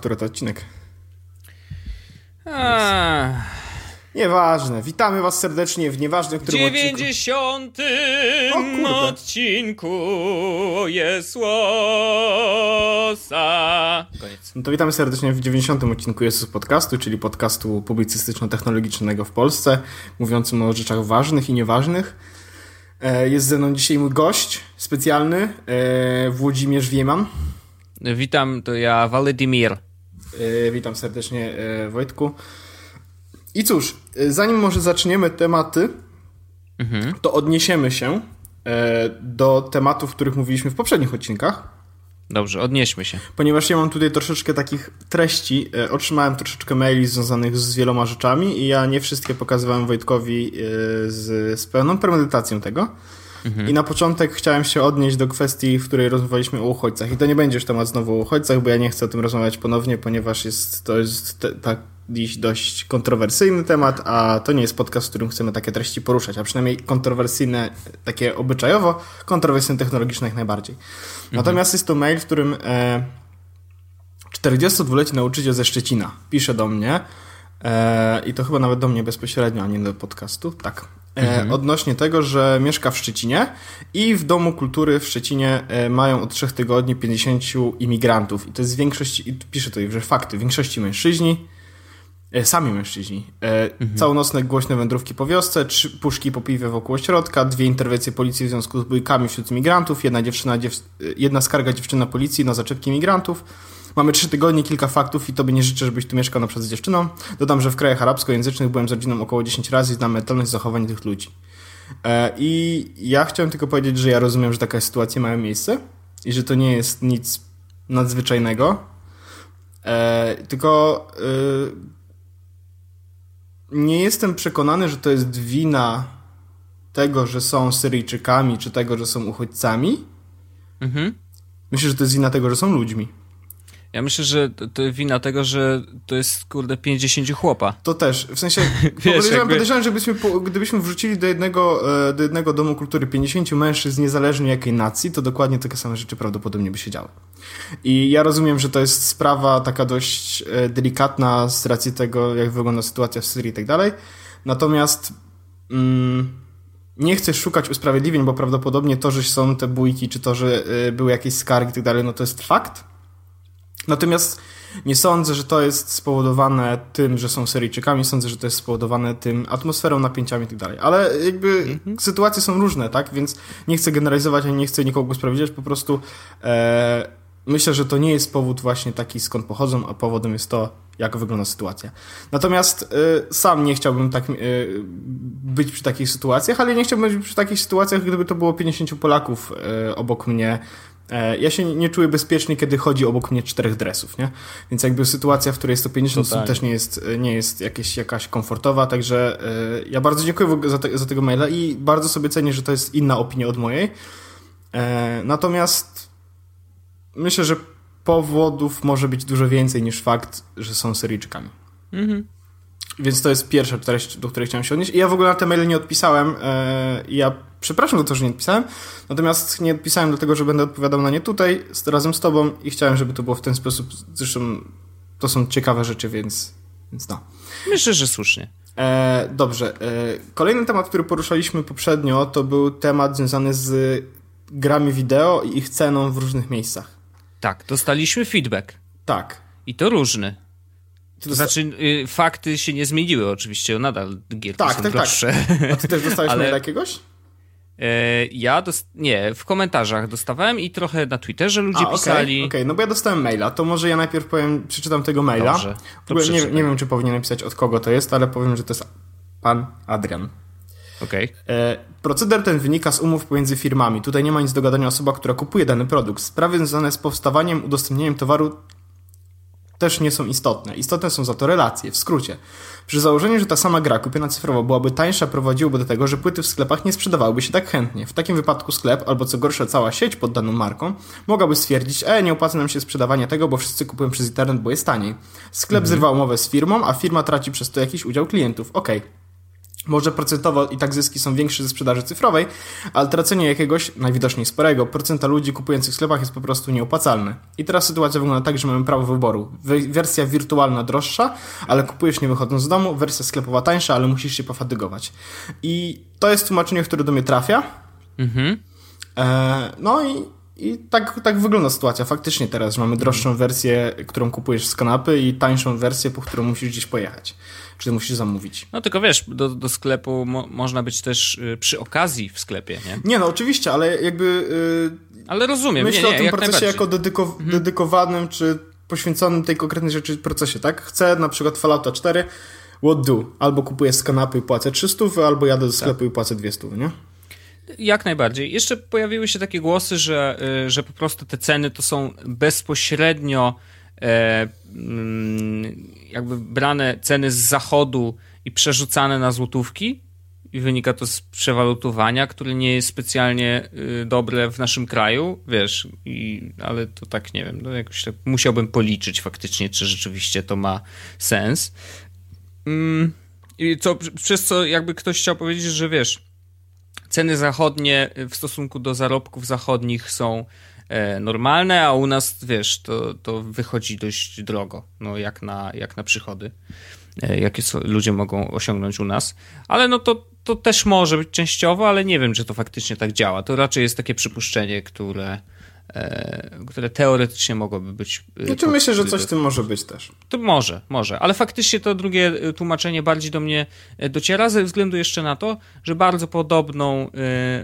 Który to odcinek? A, Nieważne. Witamy was serdecznie w nieważnym którym odcinku. 90 O kurde. odcinku Jesłosa. Koniec. No to witamy serdecznie w 90. odcinku Jezus Podcastu, czyli podcastu publicystyczno-technologicznego w Polsce, mówiącym o rzeczach ważnych i nieważnych. E, Jest ze mną dzisiaj mój gość specjalny, e, Włodzimierz Wieman. Witam, to ja Władimir. E, Witam serdecznie e, Wojtku. I cóż, e, zanim może zaczniemy tematy, to odniesiemy się do tematów, o których mówiliśmy w poprzednich odcinkach. Dobrze, odnieśmy się. Ponieważ ja mam tutaj troszeczkę takich treści, otrzymałem troszeczkę maili związanych z wieloma rzeczami i ja nie wszystkie pokazywałem Wojtkowi z, z pełną premedytacją tego. I na początek chciałem się odnieść do kwestii, w której rozmawialiśmy o uchodźcach. I to nie będzie już temat znowu o uchodźcach, bo ja nie chcę o tym rozmawiać ponownie, ponieważ jest, to jest te, tak dziś dość kontrowersyjny temat, a to nie jest podcast, w którym chcemy takie treści poruszać, a przynajmniej kontrowersyjne, takie obyczajowo, kontrowersyjne technologiczne jak najbardziej. Natomiast jest to mail, w którym e, 42-letni nauczyciel ze Szczecina pisze do mnie e, i to chyba nawet do mnie bezpośrednio, a nie do podcastu, tak. E, Odnośnie tego, że mieszka w Szczecinie i w Domu Kultury w Szczecinie e, mają od trzech tygodni 50 imigrantów i to jest większość, i pisze tutaj, że fakty, w większości mężczyźni, E, Sami mężczyźni. E, Całonocne głośne wędrówki po wiosce, trzy puszki po piwie wokół ośrodka, dwie interwencje policji w związku z bójkami wśród migrantów, jedna, dziewczyna, dziew... jedna skarga dziewczyna policji na zaczepki migrantów. Mamy trzy tygodnie, kilka faktów i tobie nie życzę, żebyś tu mieszkał na przykład z dziewczyną. Dodam, że w krajach arabskojęzycznych byłem z rodziną około 10 razy i znam mentalność zachowań tych ludzi. E, I ja chciałem tylko powiedzieć, że ja rozumiem, że taka sytuacja ma miejsce i że to nie jest nic nadzwyczajnego. E, tylko e, nie jestem przekonany, że to jest wina tego, że są Syryjczykami, czy tego, że są uchodźcami. Mhm. Myślę, że to jest wina tego, że są ludźmi. Ja myślę, że to, wina tego, że to jest kurde 50 chłopa. To też. W sensie, podejrzewam, jakby- podejrzewam że gdybyśmy, po- gdybyśmy wrzucili do jednego, e, do jednego domu kultury 50 mężczyzn, niezależnie jakiej nacji, to dokładnie takie same rzeczy prawdopodobnie by się działy. I ja rozumiem, że to jest sprawa taka dość e, delikatna z racji tego, jak wygląda sytuacja w Syrii i tak dalej. Natomiast mm, nie chcę szukać usprawiedliwień, bo prawdopodobnie to, że są te bójki, czy to, że e, były jakieś skargi i tak dalej, no to jest fakt. Natomiast nie sądzę, że to jest spowodowane tym, że są Syryjczykami, sądzę, że to jest spowodowane tym atmosferą, napięciami i tak dalej. Ale jakby sytuacje są różne, tak? Więc nie chcę generalizować, ani nie chcę nikogo usprawiedliwiać, po prostu e, myślę, że to nie jest powód właśnie taki, skąd pochodzą, a powodem jest to, jak wygląda sytuacja. Natomiast e, sam nie chciałbym tak e, być przy takich sytuacjach, ale nie chciałbym być przy takich sytuacjach, gdyby to było 50 Polaków e, obok mnie, Ja się nie czuję bezpiecznie, kiedy chodzi obok mnie czterech dresów, nie? Więc jakby sytuacja, w której jest to 50 osób Totalnie. też nie jest, nie jest jakieś, jakaś komfortowa, także e, ja bardzo dziękuję za, te, za tego maila i bardzo sobie cenię, że to jest inna opinia od mojej. E, Natomiast myślę, że powodów może być dużo więcej niż fakt, że są Syryjczykami. Mhm. Więc to jest pierwsza treść, do której chciałem się odnieść. I ja w ogóle na te maile nie odpisałem. E, ja przepraszam za to, że nie odpisałem. Natomiast nie odpisałem dlatego, że będę odpowiadał na nie tutaj, z, razem z tobą i chciałem, żeby to było w ten sposób. Zresztą to są ciekawe rzeczy, więc, więc no. Myślę, że słusznie. E, dobrze. E, kolejny temat, który poruszaliśmy poprzednio, to był temat związany z grami wideo i ich ceną w różnych miejscach. Tak, dostaliśmy feedback. Tak. I to różny. To znaczy, y, fakty się nie zmieniły oczywiście, nadal gierki Tak, są tak, tak. droższe. A ty też dostałeś Ale- maila jakiegoś? E, ja dost... nie, w komentarzach dostawałem i trochę na Twitterze ludzie A, okej, pisali. Okej, no bo ja dostałem maila, to może ja najpierw powiem, przeczytam tego maila. Dobrze, ogóle nie, nie wiem, czy powinien napisać od kogo to jest, ale powiem, że to jest pan Adrian. Okej. E, proceder ten wynika z umów pomiędzy firmami. Tutaj nie ma nic do gadania osoba, która kupuje dany produkt. Sprawy związane z powstawaniem, udostępnieniem towaru też nie są istotne. Istotne są za to relacje, w skrócie. Przy założeniu, że ta sama gra kupiona cyfrowo byłaby tańsza, prowadziłoby do tego, że płyty w sklepach nie sprzedawałyby się tak chętnie. W takim wypadku sklep, albo co gorsza cała sieć pod daną marką, mogłaby stwierdzić, e, nie opłaca nam się sprzedawanie tego, bo wszyscy kupują przez internet, bo jest taniej. Sklep zrywa umowę z firmą, a firma traci przez to jakiś udział klientów. Okej. Może procentowo i tak zyski są większe ze sprzedaży cyfrowej, ale tracenie jakiegoś, najwidoczniej sporego, procenta ludzi kupujących w sklepach jest po prostu nieopłacalne. I teraz sytuacja wygląda tak, że mamy prawo wyboru. Wersja wirtualna droższa, ale kupujesz nie wychodząc z domu, wersja sklepowa tańsza, ale musisz się pofatygować. I to jest tłumaczenie, które do mnie trafia. Mhm. E, no i i tak, tak wygląda sytuacja faktycznie teraz, że mamy droższą wersję, którą kupujesz z kanapy i tańszą wersję, po którą musisz gdzieś pojechać. Czy musisz zamówić. No tylko wiesz, do, do sklepu mo można być też y, przy okazji w sklepie, nie? Nie, no oczywiście, ale jakby... Y, ale rozumiem, Myślę nie, nie, o tym procesie jako dedyko mhm. dedykowanym, czy poświęconym tej konkretnej rzeczy procesie, tak? Chcę na przykład Fallouta 4, what do? Albo kupuję z kanapy i płacę 300, albo jadę do sklepu tak. i płacę 200, nie? Jak najbardziej. Jeszcze pojawiły się takie głosy, że, y, że po prostu te ceny to są bezpośrednio e, mm, jakby brane ceny z zachodu i przerzucane na złotówki. I wynika to z przewalutowania, które nie jest specjalnie y, dobre w naszym kraju, wiesz, i, ale to tak nie wiem, no jakoś tak musiałbym policzyć faktycznie, czy rzeczywiście to ma sens. Mm, I co, przez co jakby ktoś chciał powiedzieć, że wiesz, ceny zachodnie w stosunku do zarobków zachodnich są e, normalne, a u nas, wiesz, to, to wychodzi dość drogo, no jak na, jak na przychody, e, jakie ludzie mogą osiągnąć u nas. Ale no to, to też może być częściowo, ale nie wiem, czy to faktycznie tak działa. To raczej jest takie przypuszczenie, które, które teoretycznie mogłoby być. E, znaczy pod, myślę, że coś w tym może być też. To może, może, ale faktycznie to drugie e, tłumaczenie bardziej do mnie dociera ze względu jeszcze na to, że bardzo podobną,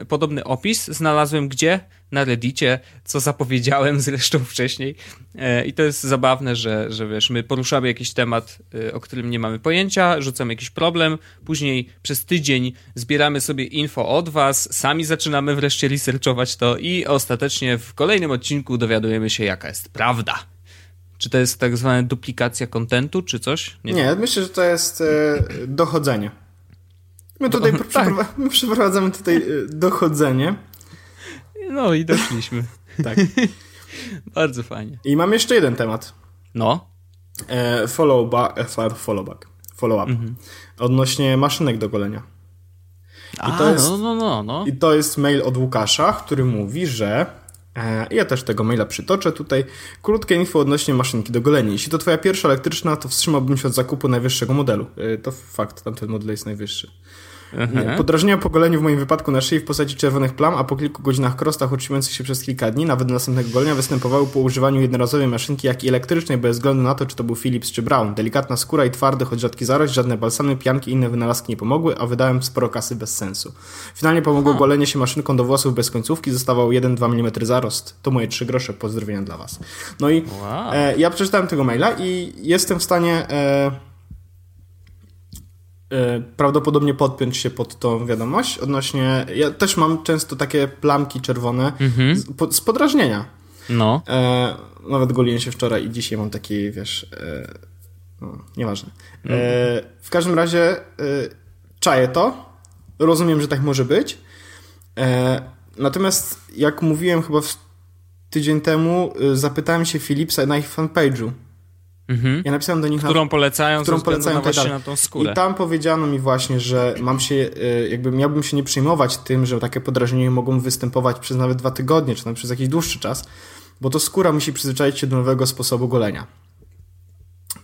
podobny opis znalazłem gdzie? Na Reddicie, co zapowiedziałem zresztą wcześniej. E, I to jest zabawne, że, że wiesz, my poruszamy jakiś temat, e, o którym nie mamy pojęcia, rzucamy jakiś problem, później przez tydzień zbieramy sobie info od was, sami zaczynamy wreszcie researchować to i ostatecznie w kolejnym odcinku dowiadujemy się, jaka jest prawda. Czy to jest tak zwana duplikacja kontentu, czy coś? Nie, nie myślę, że to jest e, dochodzenie. My tutaj Do, tak. my przeprowadzamy tutaj e, dochodzenie. No i doszliśmy. tak. Bardzo fajnie. I mam jeszcze jeden temat. No. E, follow, back, e, follow back. Follow up. Mhm. Odnośnie maszynek do golenia. I A, to jest, no, no, no, no. I to jest mail od Łukasza, który mówi, że e, ja też tego maila przytoczę tutaj. Krótkie info odnośnie maszynki do golenia. Jeśli to twoja pierwsza elektryczna, to wstrzymałbym się od zakupu najwyższego modelu. E, to fakt, tamten model jest najwyższy. Mhm. Podrażnienia po goleniu w moim wypadku na szyi w postaci czerwonych plam, a po kilku godzinach krostach utrzymujących się przez kilka dni, nawet do następnego golenia, występowały po używaniu jednorazowej maszynki, jak i elektrycznej, bez względu na to, czy to był Philips czy Brown. Delikatna skóra i twardy, choć rzadki zarość, żadne balsamy, pianki i inne wynalazki nie pomogły, a wydałem sporo kasy bez sensu. Finalnie pomogło hmm. golenie się maszynką do włosów bez końcówki, zostawał 1-2 mm zarost. To moje trzy grosze, pozdrowienia dla was. No i wow. e, ja przeczytałem tego maila i jestem w stanie... E, prawdopodobnie podpiąć się pod tą wiadomość odnośnie. Ja też mam często takie plamki czerwone mhm. z, po, z, podrażnienia. No. E, nawet goliłem się wczoraj i dzisiaj mam taki, wiesz. E, no, nieważne. E, mhm. w każdym razie e, czaję to. Rozumiem, że tak może być. E, natomiast jak mówiłem chyba tydzień temu, zapytałem się Philipsa na ich fanpage'u Mhm. Ja napisałem do nich, którą na, polecają, którą polecają na, właśnie na tą skórę. I tam powiedziano mi właśnie, że mam się, e, jakby miałbym się nie przejmować tym, że takie podrażnienia mogą występować przez nawet dwa tygodnie, czy nawet przez jakiś dłuższy czas, bo to skóra musi przyzwyczaić się do nowego sposobu golenia.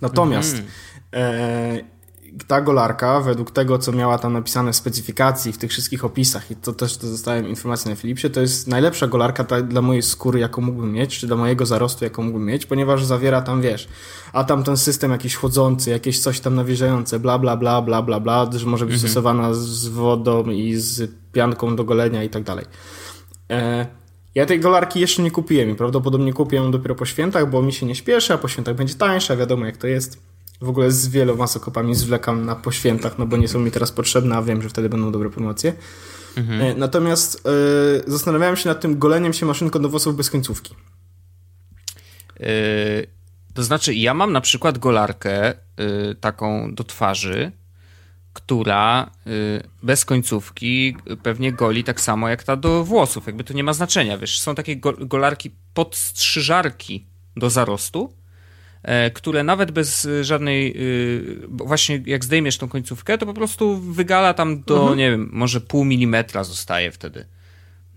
Natomiast mhm. e, ta golarka, według tego, co miała tam napisane w specyfikacji, w tych wszystkich opisach, i to też to dostałem informację na Philipsie, to jest najlepsza golarka ta, dla mojej skóry, jaką mógłbym mieć, czy dla mojego zarostu, jaką mógłbym mieć, ponieważ zawiera tam, wiesz, a tam ten system jakiś chłodzący, jakieś coś tam nawilżające, bla, bla, bla, bla, bla, bla, że może być mhm. stosowana z wodą i z pianką do golenia i tak dalej. E, ja tej golarki jeszcze nie kupiłem i prawdopodobnie kupię ją dopiero po świętach, bo mi się nie śpieszy, a po świętach będzie tańsza, wiadomo jak to jest. W ogóle z wieloma sokopami zwlekam na poświętach, no bo nie są mi teraz potrzebne, a wiem, że wtedy będą dobre promocje. Mhm. E, natomiast yy, zastanawiałem się nad tym goleniem się maszynką do włosów bez końcówki. Yy, to znaczy, ja mam na przykład golarkę yy, taką do twarzy, która bez końcówki pewnie goli tak samo jak ta do włosów. Jakby to nie ma znaczenia, wiesz. Są takie go golarki podstrzyżarki do zarostu, które nawet bez żadnej, właśnie jak zdejmiesz tą końcówkę, to po prostu wygala tam do, mhm. nie wiem, może pół milimetra zostaje wtedy.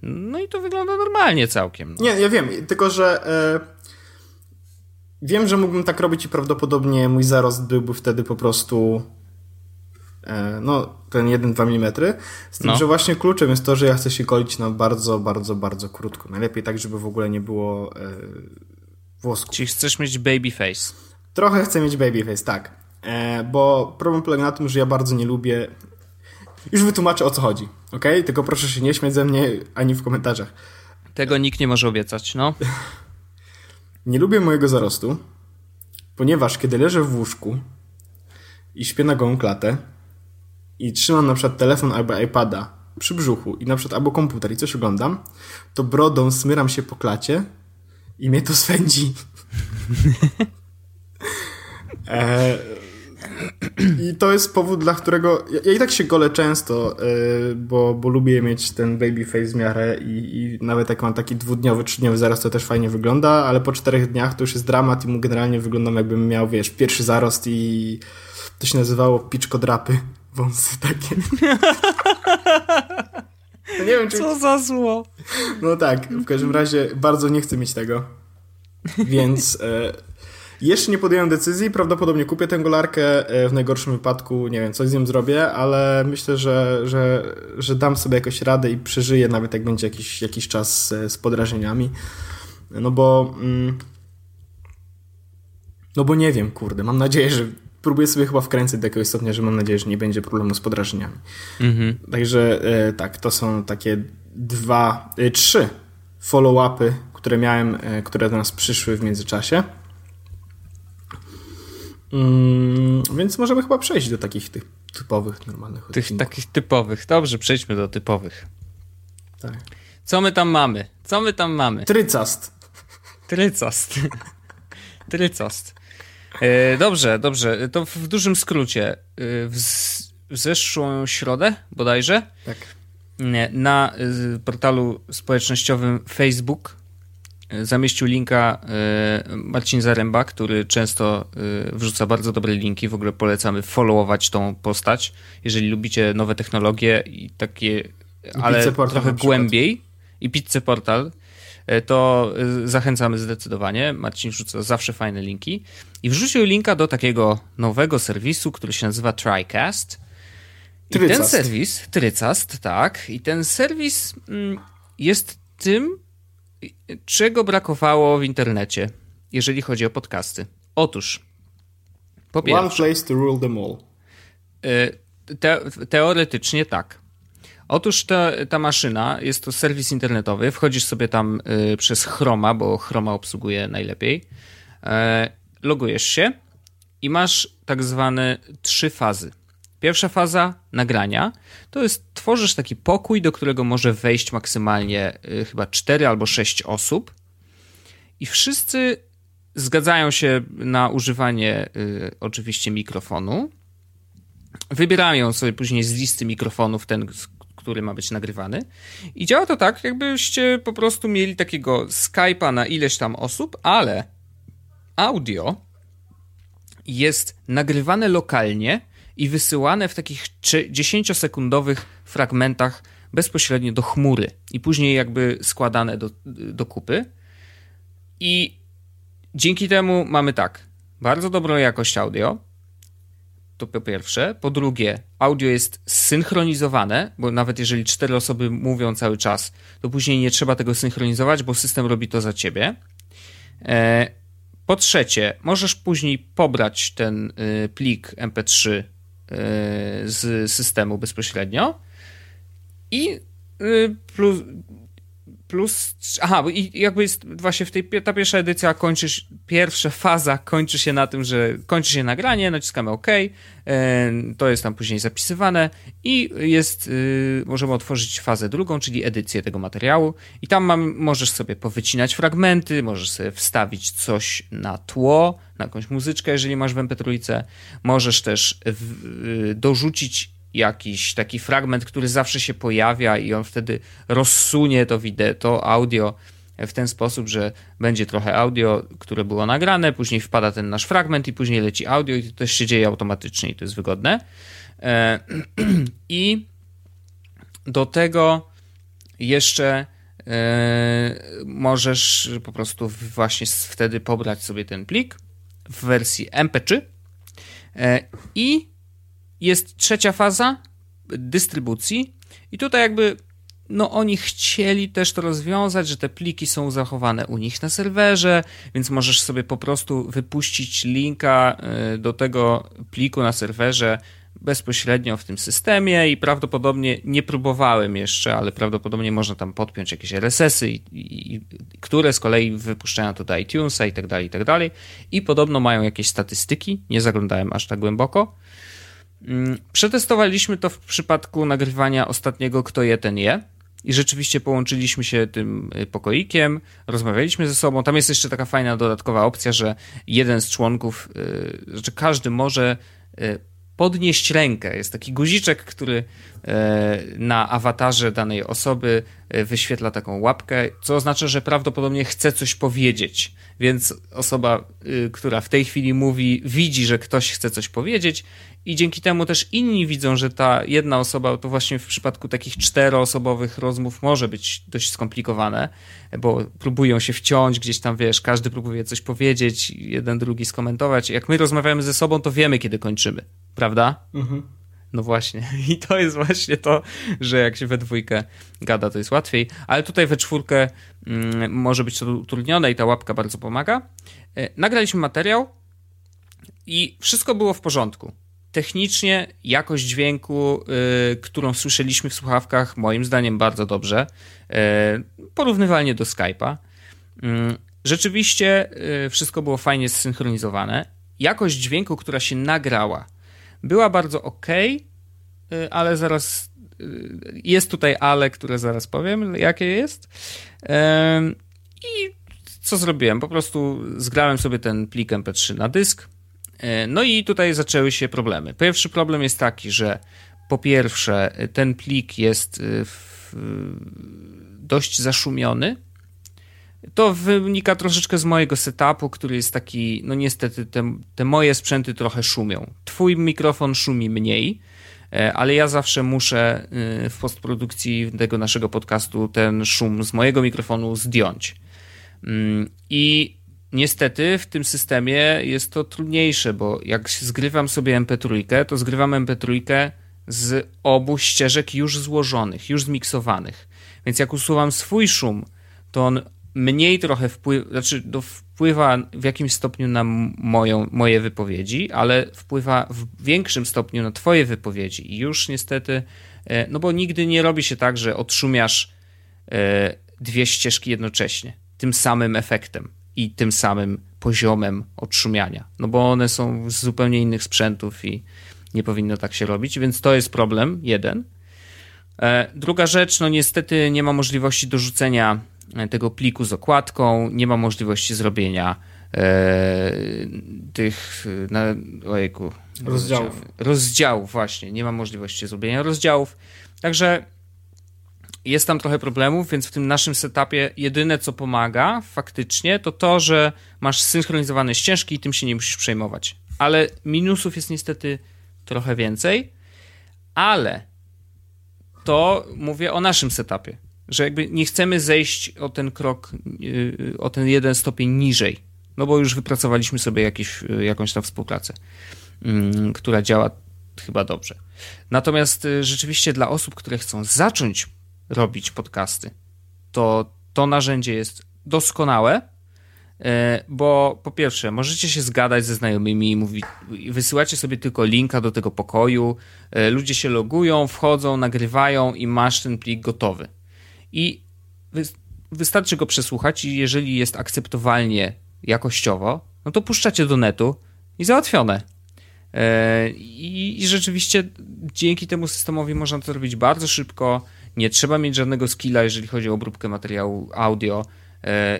No i to wygląda normalnie całkiem. No. Nie, ja wiem, tylko że e, wiem, że mógłbym tak robić i prawdopodobnie mój zarost byłby wtedy po prostu e, no, ten 1-2 mm. Z tym, no. że właśnie kluczem jest to, że ja chcę się golić na bardzo, bardzo, bardzo krótko. Najlepiej tak, żeby w ogóle nie było e, włosku. Czyli chcesz mieć baby face? Trochę chcę mieć baby face, tak. E, bo problem polega na tym, że ja bardzo nie lubię już wytłumaczę o co chodzi, ok? Tylko proszę się nie śmiać ze mnie ani w komentarzach. Tego nikt nie może obiecać, no. nie lubię mojego zarostu, ponieważ kiedy leżę w łóżku i śpię na gołą klatę i trzymam na przykład telefon albo iPada przy brzuchu i na przykład albo komputer i coś oglądam, to brodą smyram się po klacie i mnie to swędzi. e, i to jest powód, dla którego ja, ja i tak się golę często, yy, bo, bo lubię mieć ten baby face w miarę i, i nawet jak mam taki dwudniowy, trzydniowy zarost, to też fajnie wygląda, ale po czterech dniach to już jest dramat i mu generalnie wyglądam jakbym miał, wiesz, pierwszy zarost i to się nazywało piczkodrapy, wąsy takie. Nie wiem, czy... Co za zło. No tak, w każdym razie bardzo nie chcę mieć tego. Więc... Yy, jeszcze nie podjąłem decyzji, prawdopodobnie kupię tę golarkę, e, w najgorszym wypadku, nie wiem, coś z nią zrobię, ale myślę, że, że, że dam sobie jakoś radę i przeżyję, nawet jak będzie jakiś, jakiś czas z podrażeniami. No bo... Mm, no bo nie wiem, kurde, mam nadzieję, że próbuję sobie chyba wkręcić do jakiegoś stopnia, że mam nadzieję, że nie będzie problemu z podrażeniami. Mhm. Także e, tak, to są takie dwa, e, trzy follow-upy, które miałem, które do nas przyszły w międzyczasie. Mm, więc możemy chyba przejść do takich tych typowych, normalnych Tych odcinków. takich typowych. Dobrze, przejdźmy do typowych. Tak. Co my tam mamy? Co my tam mamy? Trycast. Trycast. Trycast. E, dobrze, dobrze. To w dużym skrócie. E, w, w zeszłą środę bodajże tak. na e, portalu społecznościowym Facebook zamieścił linka Marcin Zaręba, który często wrzuca bardzo dobre linki. W ogóle polecamy followować tą postać, jeżeli lubicie nowe technologie i takie, I ale trochę głębiej. I Pizzę Portal, to zachęcamy zdecydowanie. Marcin wrzuca zawsze fajne linki. I wrzucił linka do takiego nowego serwisu, który się nazywa TriCast. I Trycast. ten serwis, Trycast, tak. I ten serwis mm, jest tym, Czego brakowało w internecie, jeżeli chodzi o podcasty? Otóż, po pierwsze, One place to rule them all. Y, te, teoretycznie tak. Otóż ta, ta maszyna jest to serwis internetowy. Wchodzisz sobie tam y, przez Chroma, bo Chroma obsługuje najlepiej. Y, logujesz się i masz tak zwane trzy fazy. Pierwsza faza nagrania to jest tworzysz taki pokój, do którego może wejść maksymalnie y, chyba 4 albo 6 osób i wszyscy zgadzają się na używanie y, oczywiście mikrofonu. Wybierają sobie później z listy mikrofonów ten, który ma być nagrywany. I działa to tak, jakbyście po prostu mieli takiego Skype'a na ileś tam osób, ale audio jest nagrywane lokalnie i wysyłane w takich 10-sekundowych fragmentach bezpośrednio do chmury i później jakby składane do, do kupy. I dzięki temu mamy tak, bardzo dobrą jakość audio, to po pierwsze. Po drugie, audio jest synchronizowane, bo nawet jeżeli cztery osoby mówią cały czas, to później nie trzeba tego synchronizować, bo system robi to za ciebie. E, po trzecie, możesz później pobrać ten y, plik MP3 E, z systemu bezpośrednio. I y, plus, plus aha, i jakby jest właśnie w tej ta pierwsza edycja kończysz, pierwsza faza kończy się na tym, że kończy się nagranie, naciskamy OK, e, to jest tam później zapisywane i jest, y, możemy otworzyć fazę drugą, czyli edycję tego materiału i tam mam, możesz sobie powycinać fragmenty, możesz sobie wstawić coś na tło, na jakąś muzyczkę, jeżeli masz w MP3, możesz też w, y, dorzucić jakiś taki fragment, który zawsze się pojawia i on wtedy rozsunie to wideo, to audio w ten sposób, że będzie trochę audio, które było nagrane, później wpada ten nasz fragment i później leci audio i to też się dzieje automatycznie i to jest wygodne. E, I do tego jeszcze e, możesz po prostu właśnie wtedy pobrać sobie ten plik w wersji MP3 e, i jest trzecia faza dystrybucji i tutaj jakby no oni chcieli też to rozwiązać, że te pliki są zachowane u nich na serwerze, więc możesz sobie po prostu wypuścić linka y, do tego pliku na serwerze bezpośrednio w tym systemie i prawdopodobnie nie próbowałem jeszcze, ale prawdopodobnie można tam podpiąć jakieś RSS-y, i, i, które z kolei wypuszczają to do iTunesa i tak dalej, i tak dalej. I podobno mają jakieś statystyki, nie zaglądałem aż tak głęboko. Mm, przetestowaliśmy to w przypadku nagrywania ostatniego Kto je, ten je i rzeczywiście połączyliśmy się tym y, pokoikiem, rozmawialiśmy ze sobą. Tam jest jeszcze taka fajna dodatkowa opcja, że jeden z członków, y, że każdy może y, podnieść rękę. Jest taki guziczek, który na awatarze danej osoby wyświetla taką łapkę, co oznacza, że prawdopodobnie chce coś powiedzieć. Więc osoba, która w tej chwili mówi, widzi, że ktoś chce coś powiedzieć i dzięki temu też inni widzą, że ta jedna osoba, to właśnie w przypadku takich czteroosobowych rozmów może być dość skomplikowane, bo próbują się wciąć gdzieś tam, wiesz, każdy próbuje coś powiedzieć, jeden drugi skomentować. Jak my rozmawiamy ze sobą, to wiemy, kiedy kończymy, prawda? Mhm. No właśnie. I to jest właśnie to, że jak się we dwójkę gada, to jest łatwiej. Ale tutaj we czwórkę mm, może być to utrudnione i ta łapka bardzo pomaga. E, nagraliśmy materiał i wszystko było w porządku technicznie jakość dźwięku, y, którą słyszeliśmy w słuchawkach, moim zdaniem bardzo dobrze, y, porównywalnie do Skype'a. Y, rzeczywiście y, wszystko było fajnie zsynchronizowane. Jakość dźwięku, która się nagrała, była bardzo ok, ale zaraz y, jest tutaj ale, które zaraz powiem, jakie jest. I co zrobiłem? Po prostu zgrałem sobie ten plik MP3 na dysk, no i tutaj zaczęły się problemy. Pierwszy problem jest taki, że po pierwsze ten plik jest e, dość zaszumiony. To wynika troszeczkę z mojego setupu, który jest taki, no niestety te, te moje sprzęty trochę szumią. Twój mikrofon szumi mniej, e, ale ja zawsze muszę w postprodukcji tego naszego podcastu ten szum z mojego mikrofonu zdjąć. Mm, I Niestety w tym systemie jest to trudniejsze, bo jak zgrywam sobie MP3, to zgrywam MP3 z obu ścieżek już złożonych, już zmiksowanych. Więc jak usuwam swój szum, to on mniej trochę wpływa, znaczy wpływa w jakimś stopniu na moją, moje wypowiedzi, ale wpływa w większym stopniu na twoje wypowiedzi. I już niestety, e, no bo nigdy nie robi się tak, że odszumiasz e, dwie ścieżki jednocześnie, tym samym efektem i tym samym poziomem odszumiania. No bo one są z zupełnie innych sprzętów i nie powinno tak się robić, więc to jest problem jeden. E, druga rzecz, no niestety nie ma możliwości dorzucenia e, tego pliku z okładką, nie ma możliwości zrobienia e, tych, na, ojejku, rozdziałów. Rozdziałów, właśnie, nie ma możliwości zrobienia rozdziałów. Także jest tam trochę problemów, więc w tym naszym setupie jedyne co pomaga faktycznie to to, że masz synchronizowane ścieżki i tym się nie musisz przejmować. Ale minusów jest niestety trochę więcej, ale to mówię o naszym setupie, że jakby nie chcemy zejść o ten krok, yy, o ten jeden stopień niżej, no bo już wypracowaliśmy sobie jakieś, jakąś tam współpracę, mm, która działa chyba dobrze. Natomiast y, rzeczywiście dla osób, które chcą zacząć robić podcasty, to to narzędzie jest doskonałe, e, bo po pierwsze, możecie się zgadać ze znajomymi i mówić, wysyłacie sobie tylko linka do tego pokoju, e, ludzie się logują, wchodzą, nagrywają i masz ten plik gotowy. I wystarczy go przesłuchać i jeżeli jest akceptowalnie jakościowo, no to puszczacie do netu i załatwione. E, I, rzeczywiście dzięki temu systemowi można to robić bardzo szybko. Nie trzeba mieć żadnego skilla, jeżeli chodzi o obróbkę materiału audio. E,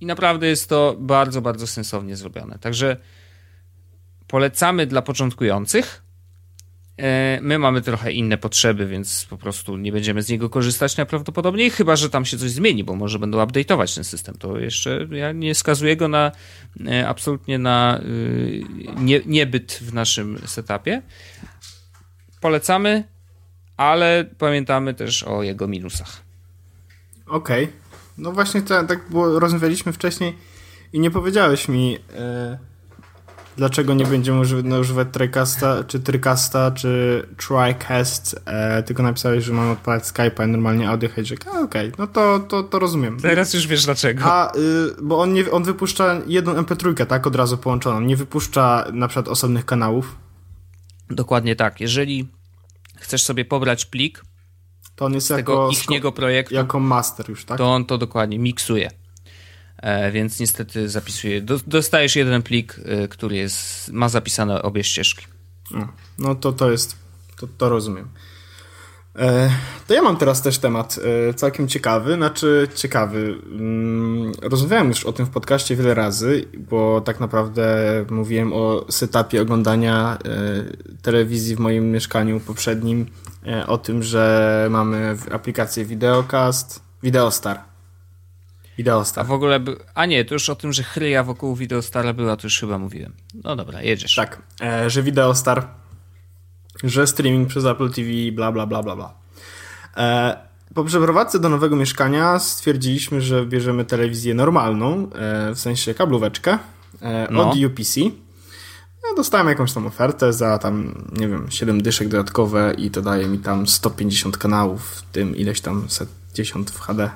I naprawdę jest to bardzo, bardzo sensownie zrobione. Także polecamy dla początkujących. E, my mamy trochę inne potrzeby, więc po prostu nie będziemy z niego korzystać najprawdopodobniej, chyba że tam się coś zmieni, bo może będą update'ować ten system. To jeszcze ja nie skazuję go na e, absolutnie na y, nie, niebyt w naszym setupie. Polecamy, ale pamiętamy też o jego minusach. Okej. Okay. No właśnie to, tak było, rozmawialiśmy wcześniej i nie powiedziałeś mi. E, dlaczego nie będziemy używać, no, używać Tricasta, czy Tricasta, czy TriCast, e, tylko napisałeś, że mam odpalać Skype'a i normalnie audio hijack. Okej, okay, no to, to, to rozumiem. Teraz już wiesz dlaczego. A, y, bo on, nie, on wypuszcza jedną MP3, tak, od razu połączoną. Nie wypuszcza na przykład osobnych kanałów. Dokładnie tak. Jeżeli chcesz sobie pobrać plik, to on jest z tego ichniego projektu. Jako master już, tak? To on to dokładnie miksuje. E, więc niestety zapisuję. Dostajesz jeden plik, e, który jest, ma zapisane obie ścieżki. No, no to to jest, to, to rozumiem. E, to ja mam teraz też temat całkiem ciekawy, znaczy ciekawy. Mm, rozmawiałem już o tym w podcaście wiele razy, bo tak naprawdę mówiłem o setupie oglądania telewizji w moim mieszkaniu poprzednim, o tym, że mamy aplikację Videocast, Videostar Videostar. A w ogóle, by... a nie, to już o tym, że chryja wokół Videostara była, to już chyba mówiłem. No dobra, jedziesz. Tak, e, że Videostar, że streaming przez Apple TV, bla bla bla bla bla. E, po przeprowadzce do nowego mieszkania stwierdziliśmy, że bierzemy telewizję normalną, e, w sensie kablóweczkę, e, no. od UPC. Ja dostałem jakąś tam ofertę za tam, nie wiem, 7 dyszek dodatkowe i to daje mi tam 150 kanałów, w tym ileś tam setdziesiąt w HD.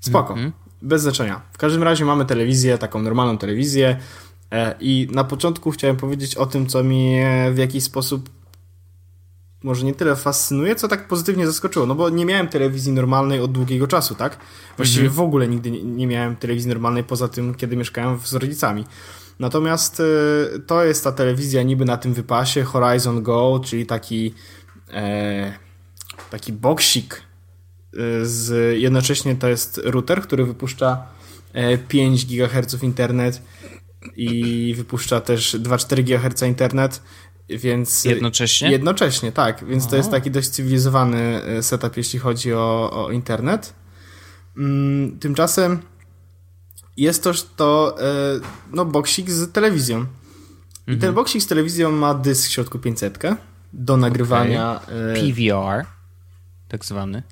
Spoko. Mm -hmm. Bez znaczenia. W każdym razie mamy telewizję, taką normalną telewizję e, i na początku chciałem powiedzieć o tym, co mnie w jakiś sposób może nie tyle fascynuje, co tak pozytywnie zaskoczyło, no bo nie miałem telewizji normalnej od długiego czasu, tak? Właściwie mhm. w ogóle nigdy nie, miałem telewizji normalnej poza tym, kiedy mieszkałem z rodzicami. Natomiast y, to jest ta telewizja niby na tym wypasie Horizon Go, czyli taki e, taki boksik z, jednocześnie to jest router, który wypuszcza 5 e, GHz internet i wypuszcza też 2,4 GHz internet, więc... Jednocześnie? Jednocześnie, tak. Więc o. to jest taki dość cywilizowany e, setup, jeśli chodzi o, o internet. Mm, tymczasem jest też to e, no, boksik z telewizją. I mhm. ten boksik z telewizją ma dysk w środku 500 do nagrywania. Okay. PVR, tak zwany.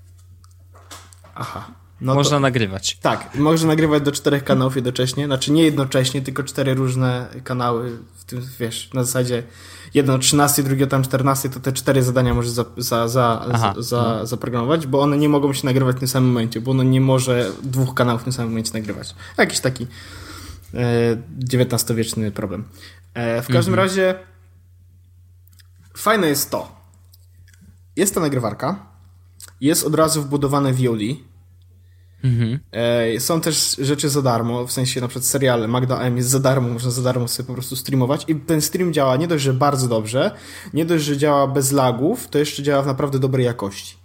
Aha. No można to, nagrywać. Tak, można nagrywać do czterech kanałów jednocześnie, znaczy nie jednocześnie, tylko cztery różne kanały, w tym wiesz, na zasadzie jedno o 13, drugie tam 14, to te cztery zadania możesz za, za, za, Aha, za no. zaprogramować, bo one nie mogą się nagrywać w tym samym momencie, bo ono nie może dwóch kanałów w tym samym momencie nagrywać. Jakiś taki e, XIX-wieczny problem. E, w każdym mhm. razie fajne jest to. Jest ta nagrywarka, jest od razu wbudowane VOD. Mhm. E, są też rzeczy za darmo, w sensie na przykład seriale Magda M jest za darmo, można za darmo sobie po prostu streamować i ten stream działa nie dość, że bardzo dobrze, nie dość, że działa bez lagów, to jeszcze działa w naprawdę dobrej jakości.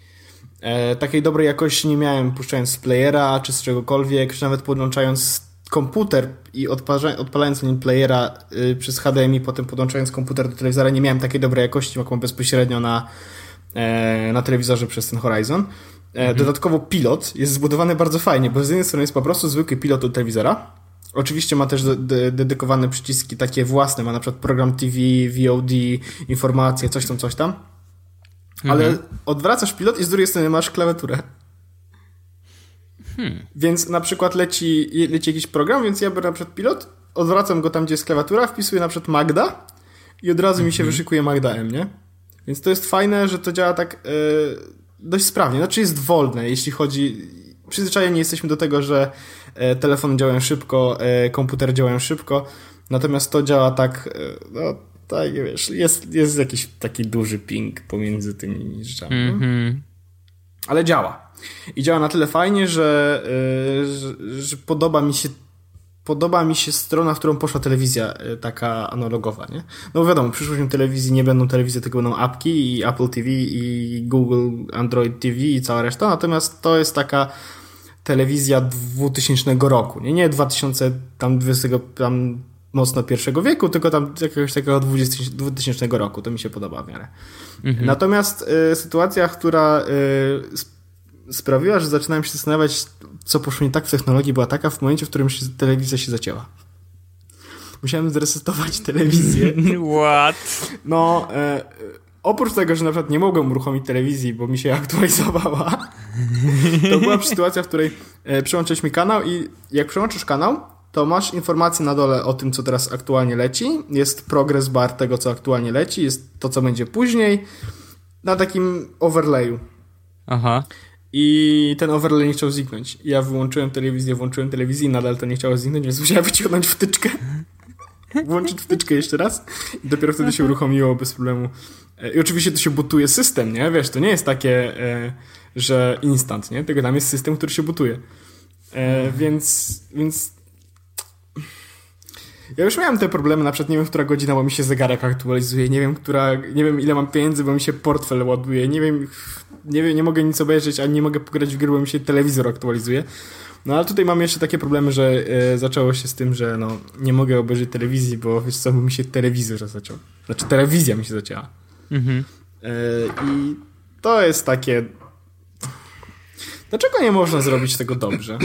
E, takiej dobrej jakości nie miałem puszczając z playera czy z czegokolwiek, czy nawet podłączając komputer i odpalając nim playera y, przez HDMI, potem podłączając komputer do telewizora, nie miałem takiej dobrej jakości, jaką bezpośrednio na E, na telewizorze przez ten Horizon. E, mhm. Dodatkowo pilot jest zbudowany bardzo fajnie, bo z jednej strony jest po prostu zwykły pilot do telewizora. Oczywiście ma też de dedykowane przyciski takie własne, ma na przykład program TV, VOD, informacje, coś tam, coś tam. Ale mhm. odwracasz pilot i z drugiej strony masz klawiaturę. Hmm. Więc na przykład leci, leci jakiś program, więc ja biorę na przykład pilot, odwracam go tam, gdzie jest klawiatura, wpisuję na przykład Magda i od razu mhm. mi się mhm. wyszykuje Magda M, nie? Więc to jest fajne, że to działa tak yy, dość sprawnie. Znaczy jest wolne, jeśli chodzi... Przyzwyczajeni jesteśmy do tego, że yy, telefony działają szybko, yy, komputery działają szybko, natomiast to działa tak, no tak, wiesz, jest, jest jakiś taki duży ping pomiędzy tymi rzeczami. Mm -hmm. Ale działa. I działa na tyle fajnie, że, że, że podoba mi się podoba mi się strona, w którą poszła telewizja e, taka analogowa, nie? No wiadomo, przyszłością telewizji nie będą telewizje, tylko będą apki i Apple TV i Google Android TV i cała reszta, natomiast to jest taka telewizja 2000 roku, nie? Nie 2000, tam 20, tam mocno pierwszego wieku, tylko tam jakiegoś takiego 2000 roku. To mi się podoba w miarę. Mhm. Natomiast y, sytuacja, która y, sprawiła, że zaczynałem się zastanawiać, co poszło nie tak w technologii, była taka w momencie, w którym się, telewizja się zacięła. Musiałem zresetować telewizję. What? No, e, oprócz tego, że na przykład nie mogłem uruchomić telewizji, bo mi się aktualizowała, to była sytuacja, w której e, przełączyliśmy kanał i jak przełączysz kanał, to masz informację na dole o tym, co teraz aktualnie leci. Jest progress bar tego, co aktualnie leci, jest to, co będzie później, na takim overlayu. Aha. I ten overlay nie chciał zniknąć. Ja wyłączyłem telewizję, włączyłem telewizję i nadal to nie chciało zniknąć, więc musiałem wyciągnąć wtyczkę. Włączyć wtyczkę jeszcze raz i dopiero wtedy się uruchomiło bez problemu. E, I oczywiście to się butuje system, nie? Wiesz, to nie jest takie, e, że instant, nie? Tylko tam jest system, który się butuje. E, więc, więc ja już miałem te problemy, na przykład nie wiem, która godzina, bo mi się zegarek aktualizuje, nie wiem, która, nie wiem ile mam pieniędzy, bo mi się portfel ładuje, nie wiem, nie wiem, nie mogę nic obejrzeć, ani nie mogę pograć w gry, bo mi się telewizor aktualizuje. No ale tutaj mam jeszcze takie problemy, że e, zaczęło się z tym, że no, nie mogę obejrzeć telewizji, bo wiesz co, bo mi się telewizor zaczął. Znaczy telewizja mi się zacięła. Mhm. E, I to jest takie... Dlaczego nie można zrobić tego dobrze?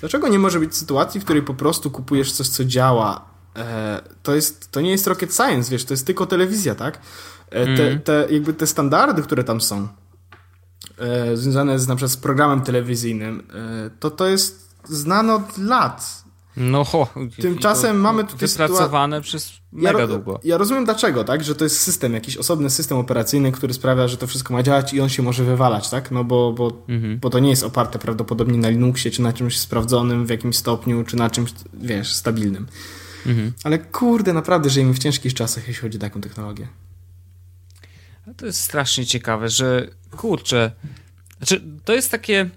Dlaczego nie może być sytuacji, w której po prostu kupujesz coś, co działa? E, to, jest, to nie jest rocket science, wiesz, to jest tylko telewizja, tak? E, te, mhm. te, jakby te standardy, które tam są, e, związane z, na przykład z programem telewizyjnym, e, to to jest znane od lat. No, ho, Tymczasem mamy tutaj wypracowane przez mega ja, długo. Ja rozumiem dlaczego, tak? Że to jest system, jakiś osobny system operacyjny, który sprawia, że to wszystko ma działać i on się może wywalać, tak? No bo, bo, mhm. bo to nie jest oparte prawdopodobnie na Linuxie, czy na czymś sprawdzonym w jakimś stopniu, czy na czymś, wiesz, stabilnym. Mhm. Ale kurde, naprawdę żyjemy w ciężkich czasach, jeśli chodzi o taką technologię. To jest strasznie ciekawe, że kurczę, znaczy to jest takie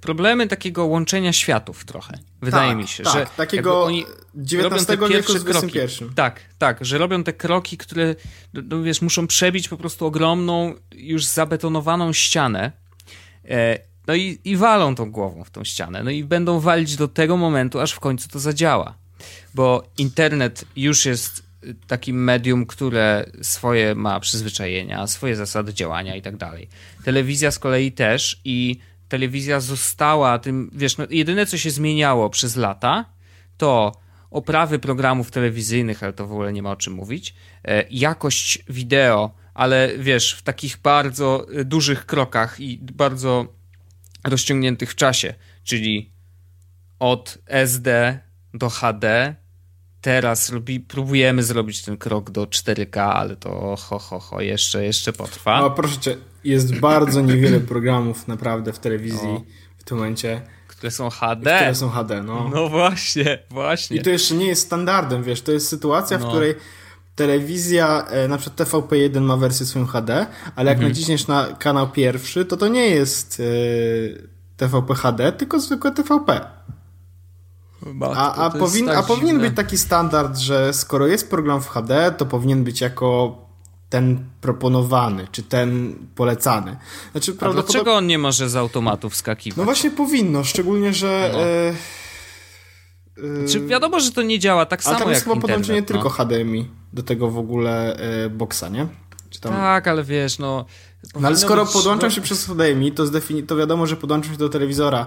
problemy takiego łączenia światów trochę. Wydaje tak, mi się, tak, że takiego oni XIX wieku z kroki. Tak, tak, że robią te kroki, które no, no, wiesz, muszą przebić po prostu ogromną, już zabetonowaną ścianę. E, no i, i walą tą głową w tą ścianę. No i będą walić do tego momentu, aż w końcu to zadziała. Bo internet już jest takim medium, które swoje ma przyzwyczajenia, swoje zasady działania i tak dalej. Telewizja z kolei też i telewizja została tym, wiesz, no, jedyne co się zmieniało przez lata, to oprawy programów telewizyjnych, ale to w ogóle nie ma o czym mówić, e, jakość wideo, ale wiesz, w takich bardzo e, dużych krokach i bardzo rozciągniętych w czasie, czyli od SD do HD. Teraz robi, próbujemy zrobić ten krok do 4K, ale to ho, ho, ho, jeszcze, jeszcze potrwa. No proszę cię, jest bardzo niewiele programów naprawdę w telewizji no. w tym momencie. Które są HD. Które są HD, no. No właśnie, właśnie. I to jeszcze nie jest standardem, wiesz, to jest sytuacja, no. w której telewizja, e, na przykład TVP1 ma wersję swoją HD, ale jak mhm. naciśniesz na kanał pierwszy, to to nie jest e, TVP HD, tylko zwykłe TVP. Matko, a, a, powin, tak a powinien być taki standard, że skoro jest program w HD, to powinien być jako ten proponowany, czy ten polecany. Znaczy, A dlaczego on nie może z automatu wskakiwać? No właśnie powinno, szczególnie, że... No. E, e, czy wiadomo, że to nie działa tak samo jak internet. Ale tam jest chyba podłączenie no. tylko HDMI do tego w ogóle e, boxa, nie? Tam... Tak, ale wiesz, no... No ale skoro być... podłączam się przez HDMI, to, zdefini- to wiadomo, że podłączam się do telewizora,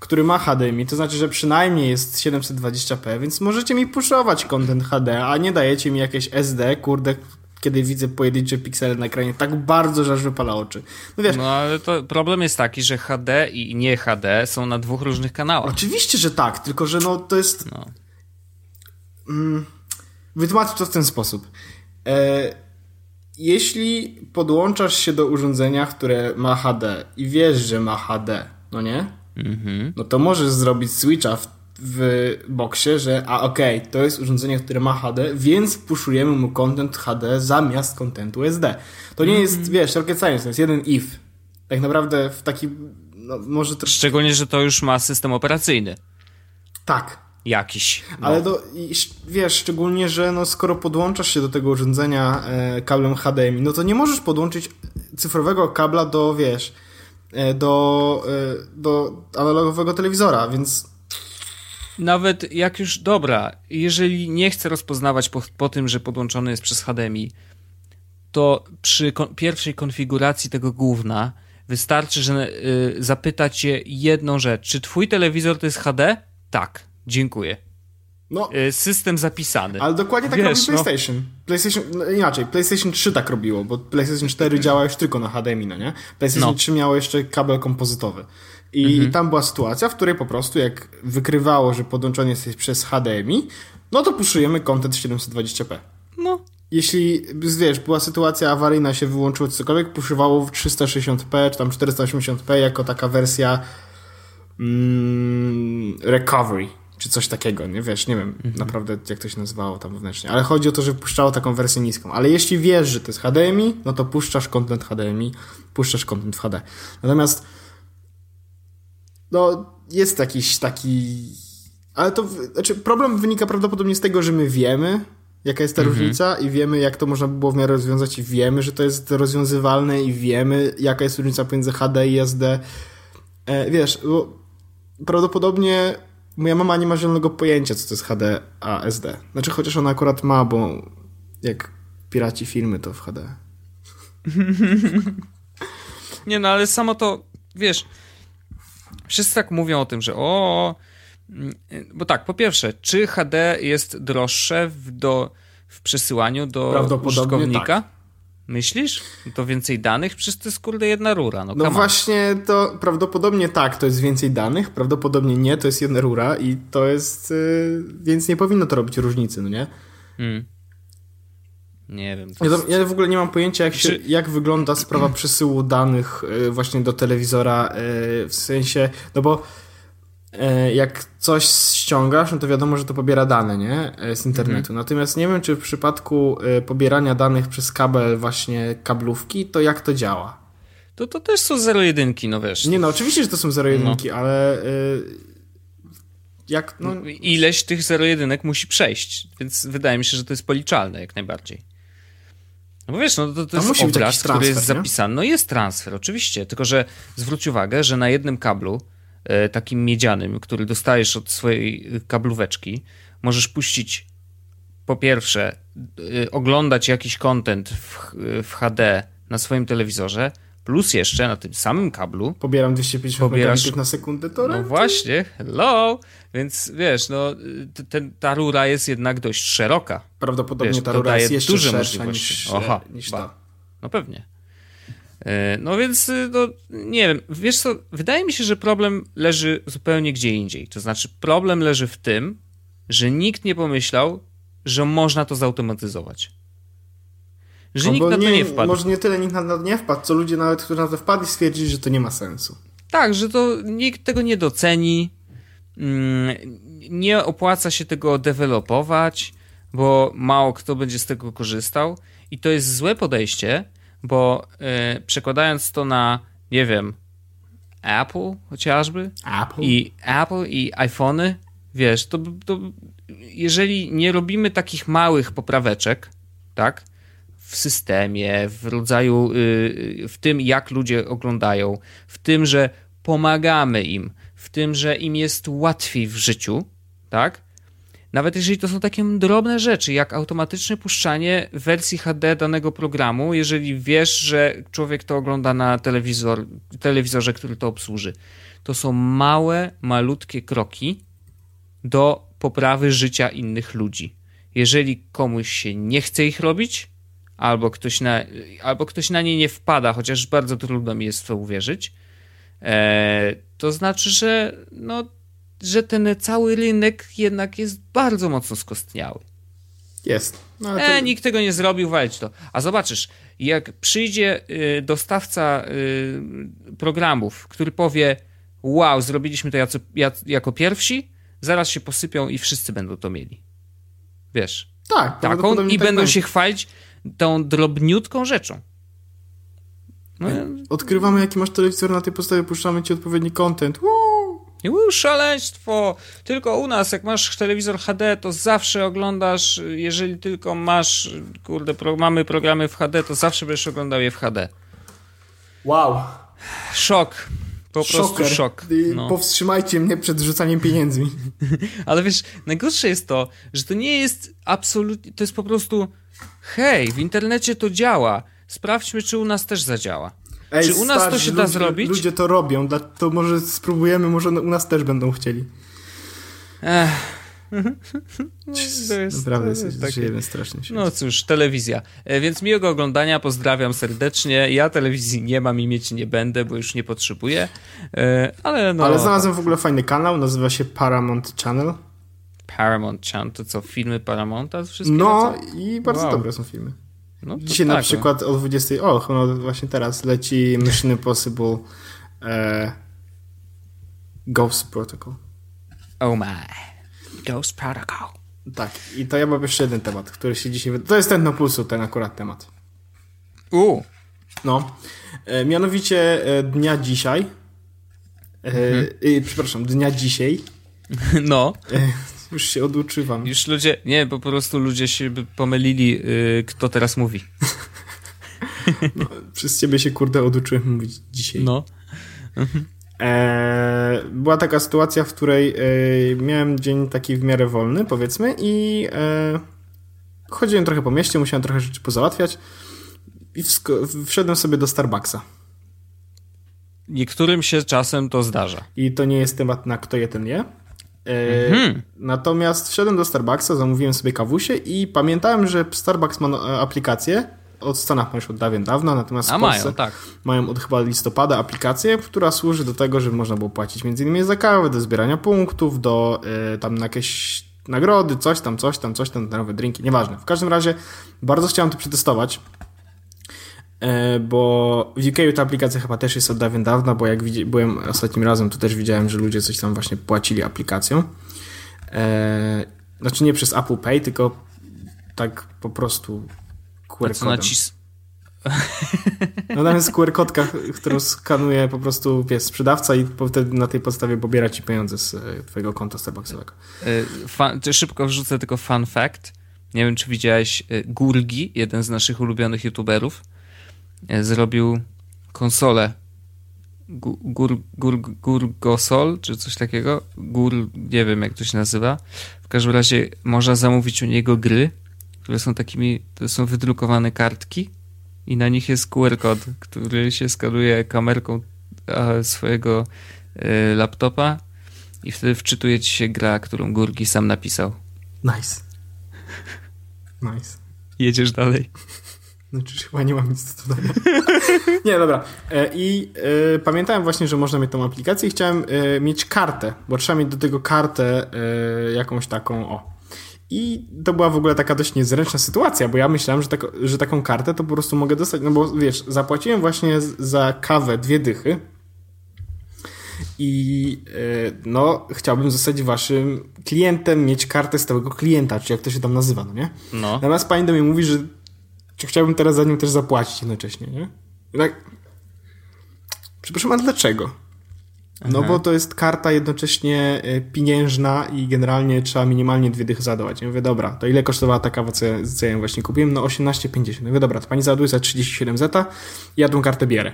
który ma HDMI, to znaczy, że przynajmniej jest 720p, więc możecie mi puszować content HD, a nie dajecie mi jakieś SD, kurde, kiedy widzę pojedyncze piksele na ekranie tak bardzo, że aż wypala oczy. No wiesz... No ale to problem jest taki, że HD i nie HD są na dwóch różnych kanałach. Oczywiście, że tak, tylko że no to jest... No. Mm, wytłumaczę to w ten sposób. E, jeśli podłączasz się do urządzenia, które ma HD i wiesz, że ma HD, no nie? Mhm. No to możesz zrobić switcha w w boksie, że a okej, okay, to jest urządzenie, które ma HD, więc puszujemy mu content HD zamiast kontentu SD. To nie jest, mm. wiesz, rocket science, to jest jeden if. Tak naprawdę w taki, no może... To... Szczególnie, że to już ma system operacyjny. Tak. Jakiś. No. Ale do, wiesz, szczególnie, że no, skoro podłączasz się do tego urządzenia e, kablem HDMI, no to nie możesz podłączyć cyfrowego kabla do, wiesz, e, do, e, do analogowego telewizora, więc nawet jak już, dobra, jeżeli nie chcę rozpoznawać po, po tym, że podłączony jest przez HDMI, to przy kon pierwszej konfiguracji tego główna wystarczy, że y, zapytać cię jedną rzecz. Czy twój telewizor to jest HD? Tak, dziękuję. No, y, system zapisany. Ale dokładnie tak Wiesz, robi no. PlayStation. No. PlayStation no, inaczej, PlayStation 3 tak robiło, bo PlayStation 4 działa już tylko na HDMI, no nie? PlayStation no. 3 miało jeszcze kabel kompozytowy. I mhm. tam była sytuacja, w której po prostu jak wykrywało, że podłączony jesteś przez HDMI, no to puszujemy content 720p. No. Jeśli, wiesz, była sytuacja awaryjna, się wyłączyło cokolwiek, puszywało w 360p czy tam 480p jako taka wersja mm, recovery czy coś takiego, nie wiesz, nie wiem mhm. naprawdę jak to się nazywało tam wewnętrznie, ale chodzi o to, że puszczało taką wersję niską, ale jeśli wiesz, że to jest HDMI, no to puszczasz content HDMI, puszczasz content w HD. Natomiast no, jest jakiś taki ale to, znaczy problem wynika prawdopodobnie z tego, że my wiemy, jaka jest ta mhm. różnica i wiemy, jak to można by było w miarę rozwiązać i wiemy, że to jest rozwiązywalne i wiemy, jaka jest różnica pomiędzy HD i SD. E, wiesz, bo prawdopodobnie moja mama nie ma zielonego pojęcia, co to jest HD a SD. Znaczy, chociaż ona akurat ma, bo jak piraci filmy, to w HD. nie no, ale samo to, wiesz, wszyscy tak mówią o tym, że o, bo tak, po pierwsze, czy HD jest droższe w, do, w przesyłaniu do użytkownika? Tak. Myślisz? To więcej danych? Przecież to jest kurde jedna rura. No, no właśnie, to prawdopodobnie tak, to jest więcej danych, prawdopodobnie nie, to jest jedna rura i to jest, yy, więc nie powinno to robić różnicy, no nie? Hmm. Nie wiem. Ja, ja, w ogóle nie mam pojęcia, jak, się, jak wygląda sprawa przesyłu danych yy, właśnie do telewizora, yy, w sensie, no bo E, jak coś ściągasz, no to wiadomo, że to pobiera dane, nie? E, z internetu. Mhm. Natomiast nie wiem, czy w przypadku e, pobierania danych przez kabel właśnie kablówki, to jak to działa? To, to też są zero-jedynki, no wiesz. Nie no, oczywiście, że to są zero-jedynki, no. ale jak, no... Ileś tych zero-jedynek musi przejść, więc wydaje mi się, że to jest policzalne jak najbardziej. No bo wiesz, no to, to jest obraz, który jest zapisany. No jest transfer, oczywiście, tylko że zwróć uwagę, że na jednym kablu E, takim miedzianym, który dostajesz od swojej kablóweczki, możesz puścić po pierwsze e, oglądać jakiś content w, w HD na swoim telewizorze, plus jeszcze na tym samym kablu pobieram 250 pobierasz, na sekundę to No właśnie, hello! Więc wiesz, no ten, ta rura jest jednak dość szeroka. Prawdopodobnie wiesz, ta rura jest jeszcze duże szersza niż, Aha, niż ta. No pewnie. E, no więc, y, no, nie wiem, wiesz co, wydaje mi się, że problem leży zupełnie gdzie indziej. To znaczy, problem leży w tym, że nikt nie pomyślał, że można to zautomatyzować. Że nikt na to nie wpadł. Może nie tyle nikt na to nie wpadł, co ludzie nawet, którzy na to wpadli, stwierdzili, że to nie ma sensu. Tak, że to nikt tego nie doceni, mm, nie opłaca się tego dewelopować, bo mało kto będzie z tego korzystał. I to jest złe podejście, bo y, przekładając to na, nie wiem, Apple chociażby Apple. i Apple i iPhony, wiesz, to, to jeżeli nie robimy takich małych popraweczek, tak, w systemie, w rodzaju, y, w tym jak ludzie oglądają, w tym, że pomagamy im, w tym, że im jest łatwiej w życiu, tak, nawet jeżeli to są takie drobne rzeczy, jak automatyczne puszczanie wersji HD danego programu, jeżeli wiesz, że człowiek to ogląda na telewizor, telewizorze, który to obsłuży. To są małe, malutkie kroki do poprawy życia innych ludzi. Jeżeli komuś się nie chce ich robić, albo ktoś na, albo ktoś na nie nie wpada, chociaż bardzo trudno mi jest w to uwierzyć, e, to znaczy, że no, że ten cały rynek jednak jest bardzo mocno skostniały. Jest. No, to... E, nikt tego nie zrobił, walić to. A zobaczysz, jak przyjdzie y, dostawca y, programów, który powie wow, zrobiliśmy to jako, jako pierwsi, zaraz się posypią i wszyscy będą to mieli. Wiesz. Tak. Taką i tak będą się chwalić tą drobniutką rzeczą. No, Odkrywamy, jaki masz telewizor, na tej podstawie puszczamy ci odpowiedni content. Woo! Szaleństwo. Tylko u nas, jak masz telewizor HD, to zawsze oglądasz, jeżeli tylko masz, kurde, pro, mamy programy w HD, to zawsze będziesz oglądał je w HD. Wow. Szok. Po prostu Szoker. szok. No. Powstrzymajcie mnie przed rzucaniem pieniędzmi. Ale wiesz, najgorsze jest to, że to nie jest absolutnie, to jest po prostu hej, w internecie to działa. Sprawdźmy, czy u nas też zadziała. Ej, czy u nas to się da ludzie, zrobić? Ludzie to robią, to może spróbujemy, może u nas też będą chcieli. Ech. No, to jest, Naprawdę to jest, żyjemy strasznie. świecie. No cóż, telewizja. E, Więc miłego oglądania, pozdrawiam serdecznie. Ja telewizji nie mam i mieć nie będę, bo już nie potrzebuję. E, Ale no. Ale znalazłem w ogóle fajny kanał, nazywa się Paramount Channel. Paramount Channel, to co, filmy Paramounta? Wszystkie No lecą? i bardzo Wow. dobre są filmy. no Dzisiaj na tak, przykład o 20. O, chyba właśnie teraz leci Mission Impossible e, Ghost Protocol. Oh my. Ghost Protocol. Tak, i to ja mam jeszcze jeden temat, który się dzisiaj. To jest ten na pulsu, ten akurat temat. U. No. E, mianowicie e, dnia dzisiaj. E, e, przepraszam, dnia dzisiaj. No. Już się oduczywam. Już ludzie, nie, po prostu ludzie się pomylili, y, kto teraz mówi. Przez ciebie się kurde oduczyłem mówić dzisiaj. No. E, była taka sytuacja, w której e, miałem dzień taki w miarę wolny, powiedzmy, i e, chodziłem trochę po mieście, musiałem trochę rzeczy pozałatwiać i wszedłem sobie do Starbucksa. Niektórym się czasem to zdarza. I to nie jest temat na kto je, ten je. E, Mhm. Natomiast wszedłem do Starbucksa, zamówiłem sobie kawusie i pamiętałem, że Starbucks ma no- aplikację, od Stanach ma już od dawien dawna, natomiast A w Polsce mają, tak. mają od chyba listopada aplikację, która służy do tego, żeby można było płacić m.in. za kawę, do zbierania punktów, do y, tam na jakieś nagrody, coś tam, coś tam, coś tam, nowe drinki, nieważne. W każdym razie bardzo chciałem to przetestować, e, bo w UK ta aplikacja chyba też jest od dawien dawna, bo jak widzi- byłem ostatnim razem, to też widziałem, że ludzie coś tam właśnie płacili aplikacją. E, znaczy nie przez Apple Pay, tylko tak po prostu QR kodem. nacis... No jest QR kodka, którą skanuje po prostu wiesz, sprzedawca i wtedy na tej podstawie pobiera ci pieniądze z e, twojego konta Starbucksowego. Fan, szybko wrzucę tylko fun fact. Nie wiem, czy widziałeś Gurgi, jeden z naszych ulubionych youtuberów, zrobił konsolę Gu- Gur, gur, Gurgosol, czy coś takiego. Gur, nie wiem jak to się nazywa. W każdym razie można zamówić u niego gry, które są takimi, to są wydrukowane kartki i na nich jest QR kod, który się skanuje kamerką e, swojego e, laptopa i wtedy wczytuje ci się gra, którą Gurgi sam napisał. Nice. Nice. Jedziesz dalej. Znaczy chyba nie mam nic do dodania. nie, dobra. E, I e, pamiętałem właśnie, że można mieć tą aplikację i chciałem e, mieć kartę, bo trzeba mieć do tego kartę e, jakąś taką, o. I to była w ogóle taka dość niezręczna sytuacja, bo ja myślałem, że, tako, że taką kartę to po prostu mogę dostać, no bo wiesz, zapłaciłem właśnie za kawę dwie dychy i no chciałbym zostać waszym klientem, mieć kartę stałego klienta, czy jak to się tam nazywa, no nie? No. Natomiast pani do mnie mówi, że czy chciałbym teraz za nią też zapłacić jednocześnie, nie? Tak. Przepraszam, a dlaczego? No bo to jest karta jednocześnie e, pieniężna i generalnie trzeba minimalnie dwie dychy zadawać. Ja mówię, dobra, to ile kosztowała ta kawa, co ja, co ja ją właśnie kupiłem? No 18,50. Ja mówię, dobra, to pani załaduje za 37 zeta ja tą kartę bierę.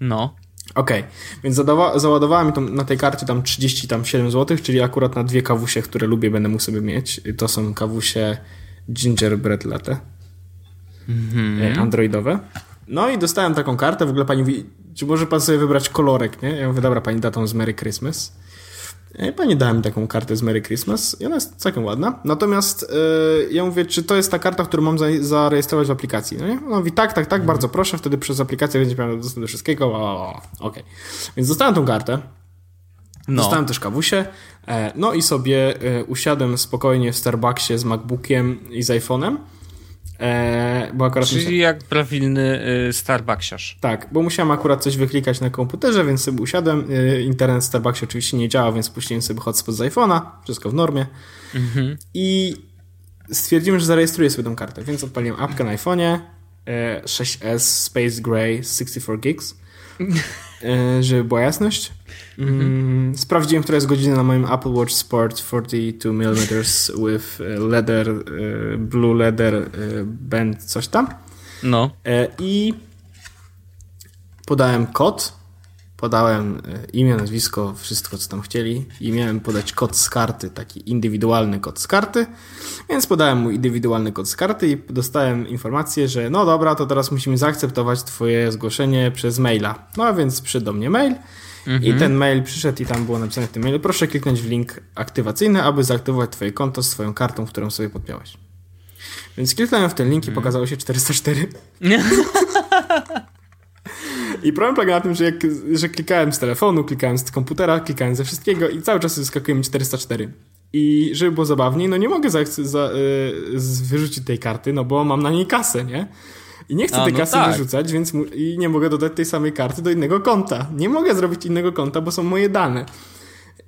No. Okej, więc zadawa- załadowała mi tą, na tej karcie tam 37 zł, czyli akurat na dwie kawusie, które lubię, będę mógł sobie mieć. To są kawusie Gingerbread Latte, e, androidowe. No i dostałem taką kartę, w ogóle pani mówi, czy może pan sobie wybrać kolorek, nie? Ja mówię, dobra, pani da tą z Merry Christmas. E, Pani dała mi taką kartę z Merry Christmas i ona jest całkiem ładna. Natomiast e, ja mówię, czy to jest ta karta, którą mam za, zarejestrować w aplikacji? No nie? Ona mówi, tak, tak, tak, bardzo proszę, wtedy przez aplikację będzie miał dostęp do wszystkiego. O, o, o. Okej. Więc dostałem tą kartę. No. Dostałem też kawusie. No i sobie usiadłem spokojnie w Starbucksie z MacBookiem i z iPhone'em. E, bo akurat Czyli jak prawilny y, Starbucksiarz. tak, bo musiałem akurat coś wyklikać na komputerze, więc sobie usiadłem. Y, Internet w Starbucksie oczywiście nie działa, więc puściłem sobie hotspot z iPhone'a, wszystko w normie. I stwierdziłem, że zarejestruję sobie tą kartę, więc odpaliłem apkę na iPhone'ie e, 6S Space Gray 64 gigs, żeby była jasność. Mm, Sprawdziłem, która jest godzina na moim Apple Watch Sport 42 mm with e, leather, e, blue leather e, band, coś tam. No. E, I podałem kod, podałem e, imię, nazwisko, wszystko co tam chcieli i miałem podać kod z karty, taki indywidualny kod z karty, więc podałem mu indywidualny kod z karty i dostałem informację, że no dobra, to teraz musimy zaakceptować twoje zgłoszenie przez maila. No a więc przyszedł do mnie mail mhm. i ten mail przyszedł i tam było napisane w tym mailu, proszę kliknąć w link aktywacyjny, aby zaaktywować twoje konto z twoją kartą, którą sobie podpiąłeś. Więc kliknąłem w ten link i mhm. pokazało się 404. I problem polega na tym, że, jak, że klikałem z telefonu, klikałem z komputera, klikałem ze wszystkiego i cały czas wyskakuje mi 404. I żeby było zabawniej, no nie mogę za, za, y, wyrzucić tej karty, no bo mam na niej kasę, nie? I nie chcę A, tej no kasy tak. wyrzucać, więc i nie mogę dodać tej samej karty do innego konta. Nie mogę zrobić innego konta, bo są moje dane.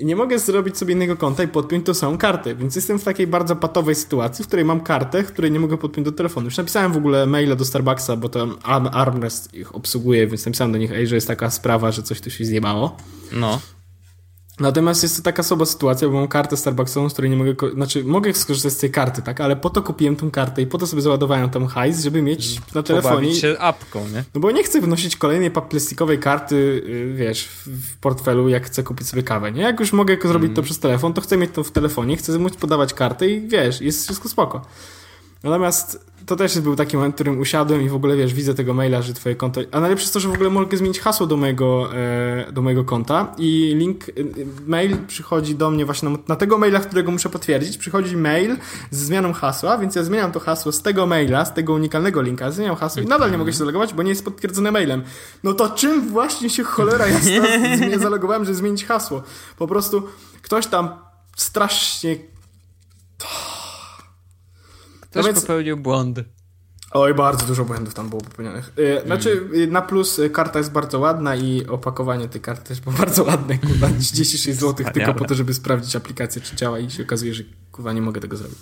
Nie mogę zrobić sobie innego konta i podpiąć tą samą kartę, więc jestem w takiej bardzo patowej sytuacji, w której mam kartę, której nie mogę podpiąć do telefonu. Już napisałem w ogóle maile do Starbucksa, bo tam Armrest ich obsługuje, więc napisałem do nich, ej, że jest taka sprawa, że coś tu się zjebało. No. Natomiast jest to taka słaba sytuacja, bo mam kartę Starbucksową, z której nie mogę, znaczy mogę skorzystać z tej karty, tak, ale po to kupiłem tą kartę i po to sobie załadowałem tam hajs, żeby mieć na telefonie. Pobawić się apką, nie? No bo nie chcę wnosić kolejnej plastikowej karty, y, wiesz, w portfelu, jak chcę kupić sobie kawę, nie? Jak już mogę zrobić mm. to przez telefon, to chcę mieć to w telefonie, chcę móc podawać kartę i wiesz, jest wszystko spoko. Natomiast to też był taki moment, w którym usiadłem i w ogóle, wiesz, widzę tego maila, że twoje konto... A najlepsze jest to, że w ogóle mogę zmienić hasło do mojego, e, do mojego konta i link, e, mail przychodzi do mnie właśnie na, na, tego maila, którego muszę potwierdzić, przychodzi mail z zmianą hasła, więc ja zmieniam to hasło z tego maila, z tego unikalnego linka, zmieniam hasło i nadal nie mogę się zalogować, bo nie jest potwierdzone mailem. No to czym właśnie się cholera jasna zalogowałem, żeby zmienić hasło? Po prostu ktoś tam strasznie Ktoś no więc... popełnił błąd. Oj, bardzo dużo błędów tam było popełnionych. Y, znaczy, mm. na plus y, karta jest bardzo ładna i opakowanie tej karty też było bardzo ładne, kurwa, 36 zł tylko po to, żeby sprawdzić aplikację, czy działa i się okazuje, że kurwa nie mogę tego zrobić.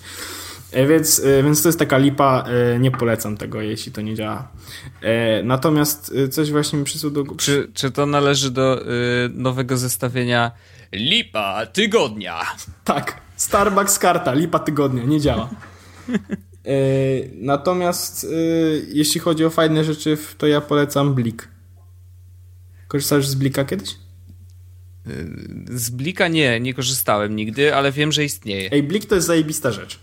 E, więc, e, więc to jest taka lipa, e, nie polecam tego, jeśli to nie działa. Natomiast coś właśnie mi przysłał do... Czy, czy to należy do nowego zestawienia lipa tygodnia? Tak, Starbucks karta, lipa tygodnia, nie działa. E, natomiast e, jeśli chodzi o fajne rzeczy, to ja polecam Blik. Korzystasz z Blika kiedyś? E, z Blika nie, nie korzystałem nigdy, ale wiem, że istnieje. Ej, Blik to jest zajebista rzecz.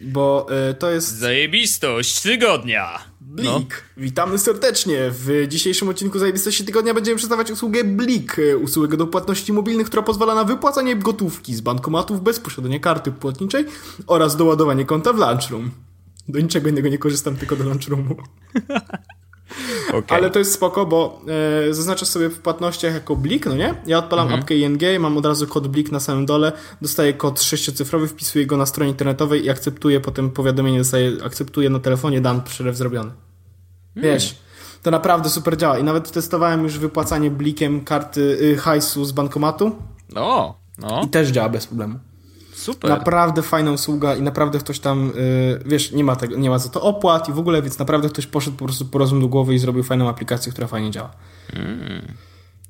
Bo y, to jest. Zajebistość tygodnia! Blik. No. Witamy serdecznie. W dzisiejszym odcinku Zajebistości Tygodnia będziemy przedstawiać usługę Blik. Usługę do płatności mobilnych, która pozwala na wypłacanie gotówki z bankomatów bez posiadania karty płatniczej oraz doładowanie konta w Lunchroom. Do niczego innego nie korzystam, tylko do Lunchroomu. Okay. Ale to jest spoko, bo e, zaznaczasz sobie w płatnościach jako blik, no nie? Ja odpalam mhm. apkę ING, mam od razu kod blik na samym dole, dostaję kod sześciocyfrowy, wpisuję go na stronie internetowej i akceptuję potem powiadomienie, dostaję, akceptuję na telefonie, dam przelew zrobiony. Hmm. Wiesz, to naprawdę super działa i nawet testowałem już wypłacanie blikiem karty y, hajsu z bankomatu. O, no. I też działa bez problemu. Super. Naprawdę fajna usługa i naprawdę ktoś tam, yy, wiesz, nie ma, tego, nie ma za to opłat i w ogóle, więc naprawdę ktoś poszedł po prostu po rozum do głowy i zrobił fajną aplikację, która fajnie działa. Mm.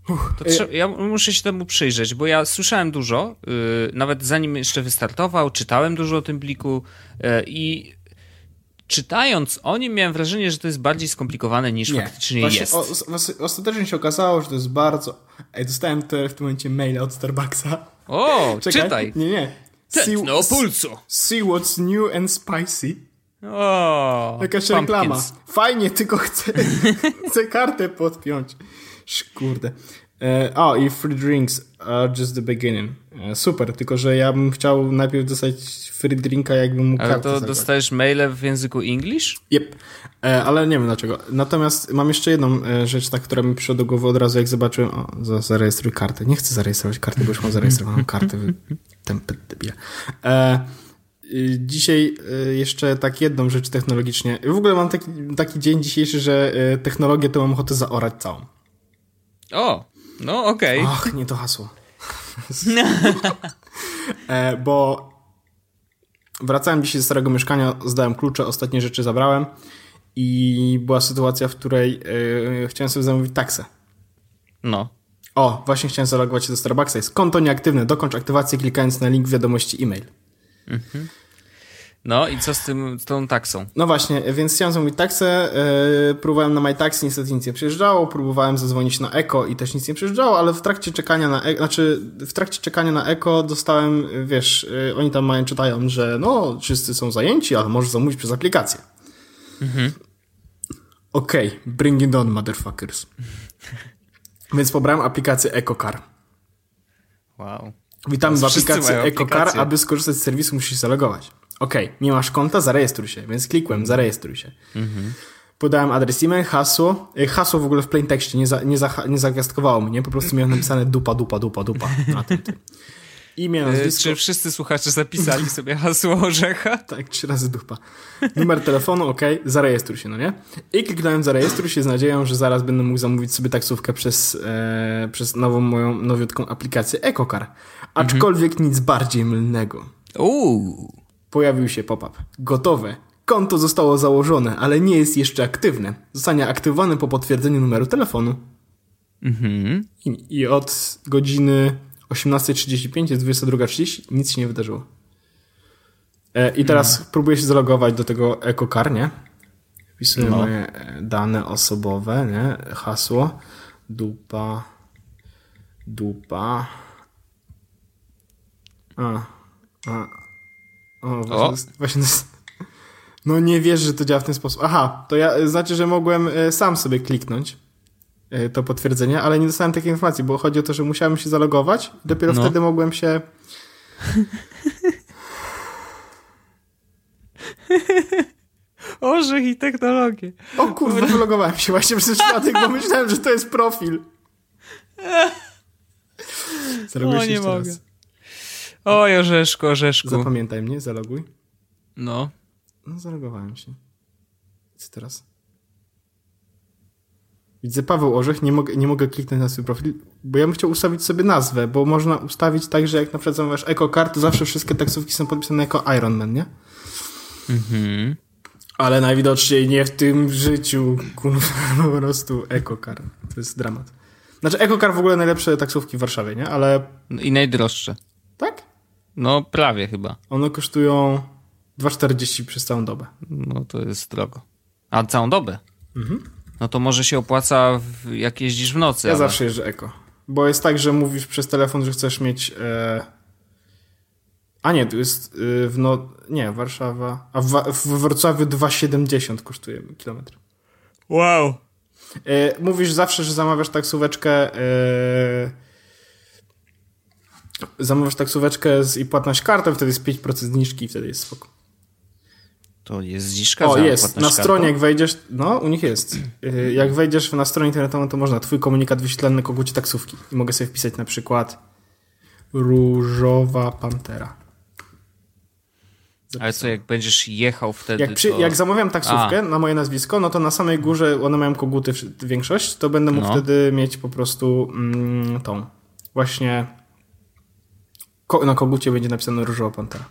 Uch, y- ja muszę się temu przyjrzeć, bo ja słyszałem dużo, yy, nawet zanim jeszcze wystartował, czytałem dużo o tym bliku yy, i czytając o nim miałem wrażenie, że to jest bardziej skomplikowane niż nie. faktycznie jest. O, o, ostatecznie się okazało, że to jest bardzo... Ej, dostałem w tym momencie maila od Starbucksa. O, Czekaj. czytaj. Nie, nie. Tętno pulsu. See what's new and spicy. O, Jakaś pumpkins. reklama. Fajnie, tylko chcę, chcę kartę podpiąć. Kurde. E, o, i free drinks are just the beginning. E, super, tylko że ja bym chciał najpierw dostać free drinka, jakbym mógł Ale to dostajesz maile w języku English? Yep, e, ale nie wiem dlaczego. Natomiast mam jeszcze jedną rzecz, ta, która mi przyszła do głowy od razu, jak zobaczyłem, o, zarejestruj kartę. Nie chcę zarejestrować karty, bo już mam zarejestrowaną kartę. Tempet debile. E, Dzisiaj jeszcze tak jedną rzecz technologicznie. W ogóle mam taki, taki dzień dzisiejszy, że technologię to mam ochotę zaorać całą. O, no okej. Okay. Ach, nie to hasło. e, bo wracałem dzisiaj ze starego mieszkania, zdałem klucze, ostatnie rzeczy zabrałem i była sytuacja, w której e, chciałem sobie zamówić taksę. No. O, właśnie chciałem zalogować się do Starbucksa. Jest konto nieaktywne. Dokończ aktywację klikając na link w wiadomości e-mail. Mhm. No i co z tym, z tą taksą? No właśnie, więc chciałem zamówić taksę, yy, próbowałem na MyTaxi, niestety nic nie przyjeżdżało, próbowałem zadzwonić na Eko i też nic nie przyjeżdżało, ale w trakcie czekania na Eko, znaczy w trakcie czekania na Eko dostałem, wiesz, yy, oni tam mają, czytają, że no, wszyscy są zajęci, ale możesz zamówić przez aplikację. Mhm. Okej, okay, bring it on, motherfuckers. Więc pobrałem aplikację EcoCar. Wow. Witamy w aplikacji EcoCar, aby skorzystać z serwisu musisz zalogować. Okej, okay, nie masz konta, zarejestruj się, więc klikłem, zarejestruj się. Mhm. Podałem adres e-mail, hasło. E, hasło w ogóle w plain tekście nie, za, nie, za, nie zagwiazdkowało mnie, po prostu miałem napisane dupa, dupa, dupa, dupa na tym. tym. Imię, nazwisko. Czy wszyscy słuchacze zapisali sobie hasło orzecha? tak, trzy razy dupa. Numer telefonu, ok, zarejestruj się, no nie? I kliknąłem zarejestruj się z nadzieją, że zaraz będę mógł zamówić sobie taksówkę przez, e, przez nową moją nowiutką aplikację EcoCar. Aczkolwiek mhm. nic bardziej mylnego. Uuu. Pojawił się pop-up. Gotowe. Konto zostało założone, ale nie jest jeszcze aktywne. Zostanie aktywowane po potwierdzeniu numeru telefonu. Mhm. I, I od godziny 18.35 jest 22.30, nic się nie wydarzyło. E, I teraz hmm. próbuję się zalogować do tego EcoCar, nie? Wpisuję no. moje e, dane osobowe, nie? Hasło. Dupa. Dupa. A. A. O, właśnie, o. Jest, właśnie jest, No nie wiesz, że to działa w ten sposób. Aha, to ja znaczy, że mogłem e, sam sobie kliknąć. E, to potwierdzenie, ale nie dostałem takiej informacji, bo chodzi o to, że musiałem się zalogować i dopiero no. wtedy mogłem się... Orzech i technologię. O kurwa, wylogowałem się właśnie przez przypadek, bo myślałem, że to jest profil. Zaloguj o, nie mogę. Raz. Oj, Orzeszku, Orzeszku. Zapamiętaj mnie, zaloguj. No. No, zalogowałem się. Co teraz? Widzę Paweł Orzech, nie mogę, nie mogę kliknąć na swój profil, bo ja bym chciał ustawić sobie nazwę, bo można ustawić tak, że jak na przykład zamawiasz EcoCard, to zawsze wszystkie taksówki są podpisane jako Ironman, nie? Mhm. Ale najwidoczniej nie w tym życiu, kurwa, po prostu EcoCar. To jest dramat. Znaczy EcoCar w ogóle najlepsze taksówki w Warszawie, nie? Ale... I najdroższe. Tak? No prawie chyba. One kosztują 2,40 przez całą dobę. No to jest drogo. A całą dobę? Mhm. No to może się opłaca, w, jak jeździsz w nocy. Ja ale... zawsze jeżdżę eko. Bo jest tak, że mówisz przez telefon, że chcesz mieć. E... A nie, tu jest e, w no... Nie, Warszawa. A w, w Wrocławiu 2,70 kosztuje kilometr. Wow. E, mówisz zawsze, że zamawiasz taksóweczkę. E... Zamawiasz taksóweczkę z, i płatność kartą, wtedy jest 5% zniżki i wtedy jest spoko. To jest zniżka O, jest. Na stronie, jak wejdziesz, no, u nich jest. Y, jak wejdziesz na stronę internetową, to można twój komunikat wyświetlany na kogucie taksówki. I mogę sobie wpisać na przykład Różowa Pantera. Ale co, jak będziesz jechał wtedy, jak, przy, to... jak zamawiam taksówkę A. na moje nazwisko, no to na samej górze, one mają koguty większość, to będę mógł no. wtedy mieć po prostu mm, tą właśnie ko na kogucie będzie napisane Różowa Pantera.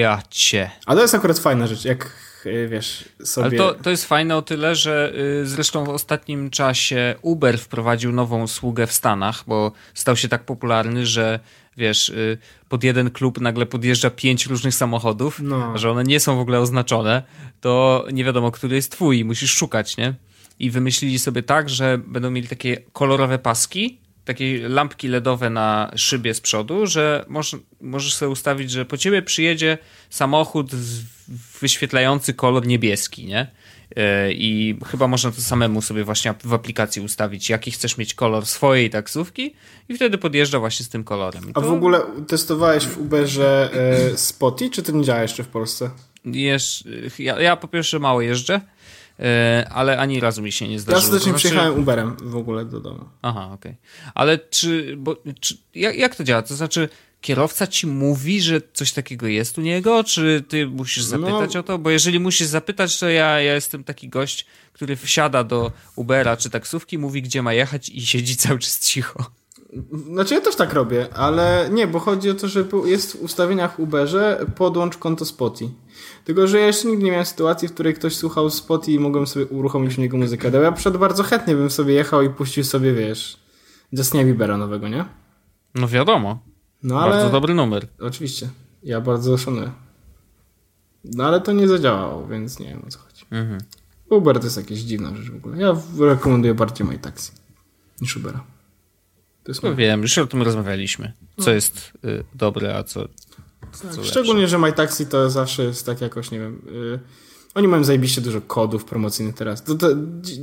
Ja cię. A to jest akurat fajna rzecz, jak y, wiesz sobie... Ale to, to jest fajne o tyle, że y, zresztą w ostatnim czasie Uber wprowadził nową usługę w Stanach, bo stał się tak popularny, że wiesz, y, pod jeden klub nagle podjeżdża pięć różnych samochodów, no. że one nie są w ogóle oznaczone, to nie wiadomo, który jest twój musisz szukać, nie? I wymyślili sobie tak, że będą mieli takie kolorowe paski, takie lampki LEDowe na szybie z przodu, że możesz, możesz sobie ustawić, że po ciebie przyjedzie samochód wyświetlający kolor niebieski, nie? E, I chyba można to samemu sobie właśnie w aplikacji ustawić, jaki chcesz mieć kolor swojej taksówki i wtedy podjeżdża właśnie z tym kolorem. To... A w ogóle testowałeś w Uberze e, Spoty, czy to nie działa jeszcze w Polsce? Jesz... Ja, ja po pierwsze mało jeżdżę, ale ani razu mi się nie zdarzyło. Ja serdecznie znaczy... przyjechałem Uberem w ogóle do domu. Aha, okej. Okay. Ale czy, bo, czy jak, jak to działa? To znaczy kierowca ci mówi, że coś takiego jest u niego, czy ty musisz no. zapytać no, o to? Bo jeżeli musisz zapytać, to ja, ja jestem taki gość, który wsiada do Ubera czy taksówki, mówi gdzie ma jechać i siedzi cały czas cicho. Znaczy ja też tak robię, ale nie, bo chodzi o to, że jest w ustawieniach Uberze podłącz konto Spotify. Tylko, że ja jeszcze nigdy nie miałem sytuacji, w której ktoś słuchał spot i mogłem sobie uruchomić w niego muzykę. Ja przed bardzo chętnie bym sobie jechał i puścił sobie, wiesz, Justina Biebera nowego, nie? No wiadomo. No, ale... Bardzo dobry numer. Oczywiście. Ja bardzo szanuję. No ale to nie zadziałało, więc nie wiem o co chodzi. Mhm. Uber to jest jakieś dziwna rzecz w ogóle. Ja rekomenduję bardziej MyTaxi niż Ubera. To jest no wiem, już o tym rozmawialiśmy. Co no. jest y, dobre, a co, tak, Szczególnie, lepsze. że MyTaxi to zawsze jest tak jakoś, nie wiem... Y, oni mają zajebiście dużo kodów promocyjnych teraz. To, to,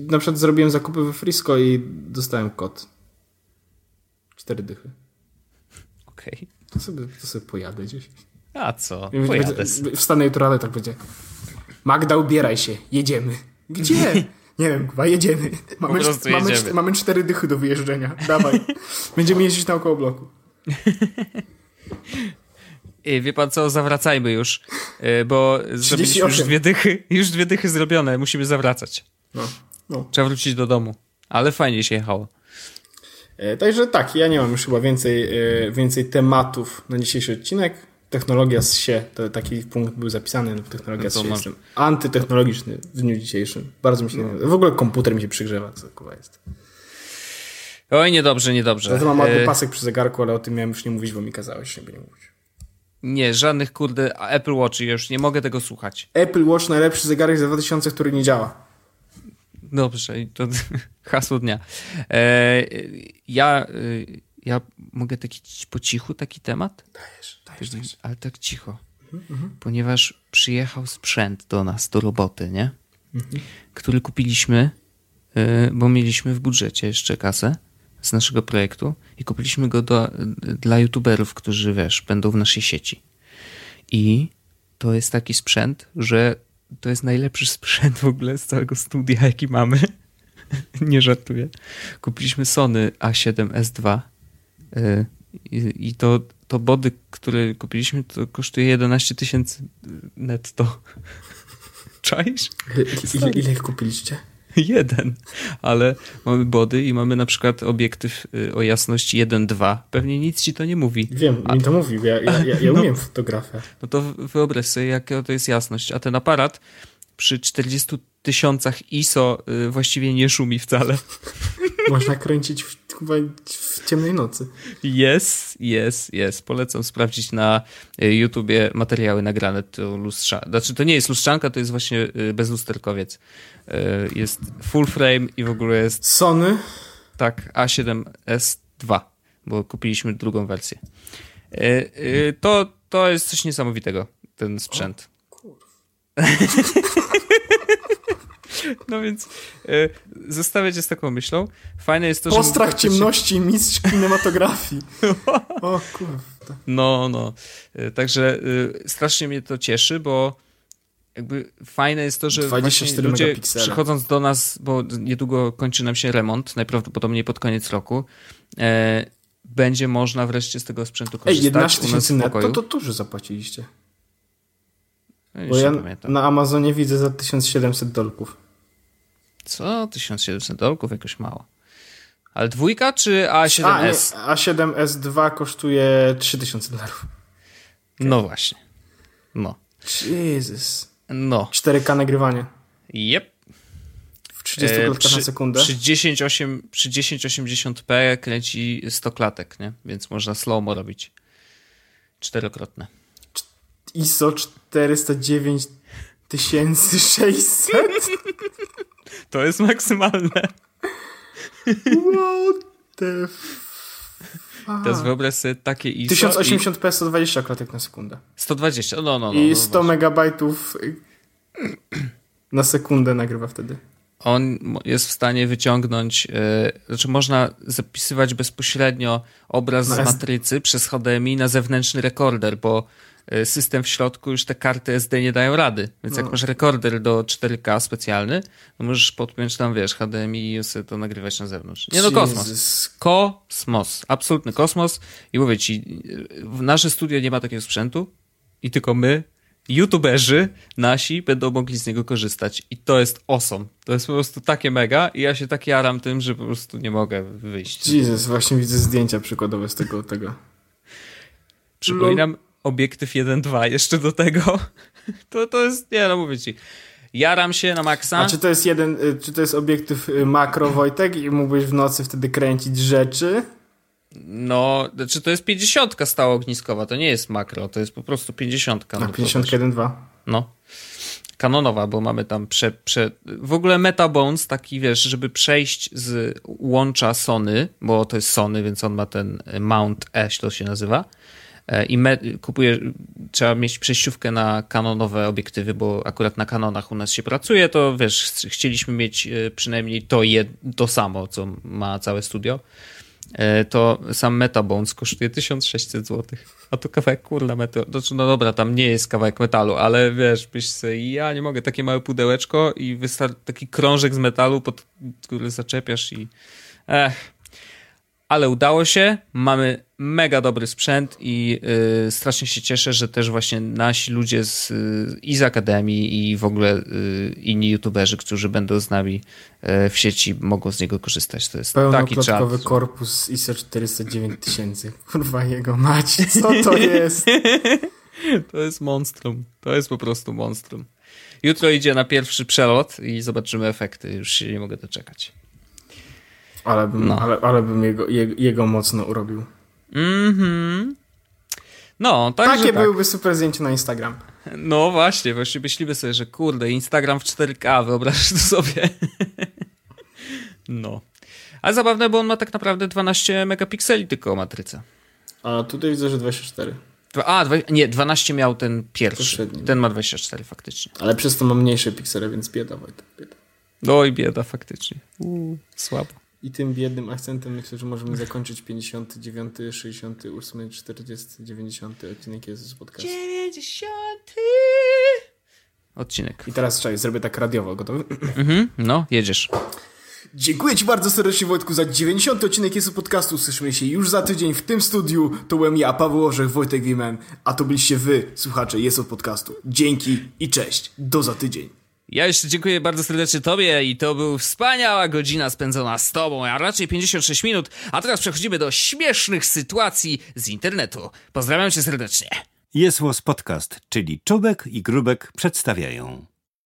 na przykład zrobiłem zakupy we Frisco i dostałem kod. Cztery dychy. Okej. Okay. To sobie, to sobie pojadę gdzieś. A co? Pojadę. Wstanę jutro, ale tak będzie. Magda, ubieraj się. Jedziemy. Gdzie? Nie wiem, chyba jedziemy. Mamy, mamy, jedziemy. mamy cztery dychy do wyjeżdżenia. Dawaj. Będziemy jeździć naokoło bloku. Wie pan co, zawracajmy już, y, bo zrobiliśmy już dwie dychy, już dwie dychy zrobione, musimy zawracać. No, no. Trzeba wrócić do domu, ale fajnie się jechało. E, także tak, ja nie mam już chyba więcej, e, więcej tematów na dzisiejszy odcinek. Technologia z się, to taki punkt był zapisany, technologia no z się. Jestem antytechnologiczny w dniu dzisiejszym. Bardzo mi się no. W ogóle komputer mi się przygrzewa, co kurwa jest. Oj, niedobrze, niedobrze. Ja to mam e... pasek przy zegarku, ale o tym miałem już nie mówić, bo mi kazałeś, żeby nie mówić. Nie, żadnych kurde Apple Watch, ja już nie mogę tego słuchać. Apple Watch najlepszy zegarek za 2000, który nie działa. Dobrze, to hasło dnia. E, ja, e, ja mogę taki po cichu taki temat? Dajesz, dajesz, dajesz. Ale tak cicho. Mhm. Ponieważ przyjechał sprzęt do nas, do roboty, nie? Mhm. Który kupiliśmy, e, bo mieliśmy w budżecie jeszcze kasę z naszego projektu i kupiliśmy go do, dla youtuberów, którzy wiesz, będą w naszej sieci. I to jest taki sprzęt, że to jest najlepszy sprzęt w ogóle z całego studia, jaki mamy. Nie żartuję. Kupiliśmy Sony A7S2 y, i to, to body, które kupiliśmy, to kosztuje 11 tysięcy netto. Czaisz? Ile, ile ich kupiliście? jeden, ale mamy body i mamy na przykład obiektyw y, o jasności 1.2. Pewnie nic ci to nie mówi. Wiem, a... mi to mówi, ja, ja, ja, ja no, umiem fotografię. No to wyobraź sobie, jaka to jest jasność. A ten aparat przy 40 tysiącach ISO y, właściwie nie szumi wcale. Można kręcić w, w ciemnej nocy. Jest, jest, jest. Polecam sprawdzić na y, YouTubie materiały nagrane to lustrza. Znaczy, to nie jest lustrzanka, to jest właśnie bezlusterkowiec. E, jest full frame i w ogóle jest... Sony? Tak, A7S2, bo kupiliśmy drugą wersję. E, e, to, to jest coś niesamowitego, ten sprzęt. O, No więc e, zostawiać z taką myślą. Fajne jest to, że... Postrach ciemności, mistrz kinematografii. o kurde. No, no. E, także e, strasznie mnie to cieszy, bo jakby fajne jest to, że ludzie megapiksele. przychodząc do nas, bo niedługo kończy nam się remont, najprawdopodobniej pod koniec roku, e, będzie można wreszcie z tego sprzętu korzystać. Ej, 11 tysięcy netto to dużo zapłaciliście. Ja bo ja pamiętam. na Amazonie widzę za 1700 dolków. Co? 1700 dolków? Jakoś mało. Ale dwójka czy A7S? A, A7S2 kosztuje 3000 dolarów. Okay. No właśnie. No. Jezus. No. 4K nagrywanie. Yep. W 30 e, klatkach na sekundę. Przy, 1080, przy 1080p kręci 100 klatek, nie? Więc można slow-mo robić. Czterokrotne. ISO 409 600? To jest maksymalne. What the Teraz wyobraź sobie takie ISO. 1080p 120 klatek na sekundę. 120, no, no, no. I 100 no, megabajtów na sekundę nagrywa wtedy. On jest w stanie wyciągnąć, yy, znaczy można zapisywać bezpośrednio obraz z matrycy przez HDMI na zewnętrzny rekorder, bo system w środku, już te karty SD nie dają rady. Więc no. jak masz rekorder do 4K specjalny, to możesz podpiąć tam, wiesz, HDMI i sobie to nagrywać na zewnątrz. Nie no, kosmos. Kosmos. Absolutny kosmos. I mówię ci, w nasze studio nie ma takiego sprzętu i tylko my, youtuberzy nasi będą mogli z niego korzystać. I to jest awesome. To jest po prostu takie mega i ja się tak jaram tym, że po prostu nie mogę wyjść. Jezus, właśnie widzę zdjęcia przykładowe z tego. tego. Przypominam, obiektyw 1.2 jeszcze do tego. To, to jest, nie no mówię ci, jaram się na maksa. A czy to jest jeden, y, czy to jest obiektyw y, makro Wojtek i mógłbyś w nocy wtedy kręcić rzeczy? No, znaczy to jest 50 stała ogniskowa, to nie jest makro, to jest po prostu 50. No, 51.2. No. Kanonowa, bo mamy tam prze, prze... W ogóle Metabones, taki wiesz, żeby przejść z łącza Sony, bo to jest Sony, więc on ma ten Mount E, to się nazywa, i me, kupuje, trzeba mieć przejściówkę na kanonowe obiektywy, bo akurat na kanonach u nas się pracuje, to wiesz, chcieliśmy mieć e, przynajmniej to, je, to samo, co ma całe studio. E, to sam Metabones kosztuje 1600 zł. A to kawałek kurla metalu. Znaczy, no dobra, tam nie jest kawałek metalu, ale wiesz, byś sobie, ja nie mogę, takie małe pudełeczko i wystarczy taki krążek z metalu, pod który zaczepiasz i. Ech, ale udało się, mamy mega dobry sprzęt i y, strasznie się cieszę, że też właśnie nasi ludzie z, y, i z Akademii i w ogóle y, inni youtuberzy, którzy będą z nami y, w sieci, mogą z niego korzystać. To jest taki czat. korpus ISO 409 tysięcy. Kurwa jego mać, co to jest? to jest monstrum. To jest po prostu monstrum. Jutro idzie na pierwszy przelot i zobaczymy efekty. Już się nie mogę doczekać. Ale bym, no. ale, ale bym jego, jego, jego mocno urobił. Mhm. No, tak. Takie tak. byłyby super zdjęcia na Instagram. No właśnie, właśnie myślimy sobie, że kurde, Instagram w 4K, wyobrażasz to sobie. no. Ale zabawne, bo on ma tak naprawdę 12 megapikseli tylko matryca. A tutaj widzę, że 24. A, nie, 12 miał ten pierwszy. Ten ma 24 faktycznie. Ale przez to ma mniejsze piksele, więc bieda, Wojtek, bieda. No i bieda faktycznie. Uuu, słabo. I tym biednym akcentem myślę, że możemy zakończyć 59, 68, 40, 90 odcinek Jezus Podcast. 90 odcinek. I teraz czekaj, zrobię tak radiowo, gotowy? Mhm, no, jedziesz. Dziękuję Ci bardzo serdecznie Wojtku za 90 odcinek Jezu Podcastu. Słyszymy się już za tydzień w tym studiu. To byłem ja, Paweł Orzech, Wojtek Wimen, a to byliście Wy, słuchacze Jezu Podcastu. Dzięki i cześć. Do za tydzień. Ja jeszcze dziękuję bardzo serdecznie Tobie i to był wspaniała godzina spędzona z Tobą, a raczej 56 minut. A teraz przechodzimy do śmiesznych sytuacji z internetu. Pozdrawiam Cię serdecznie. Jest Podcast, czyli Czubek i Grubek przedstawiają.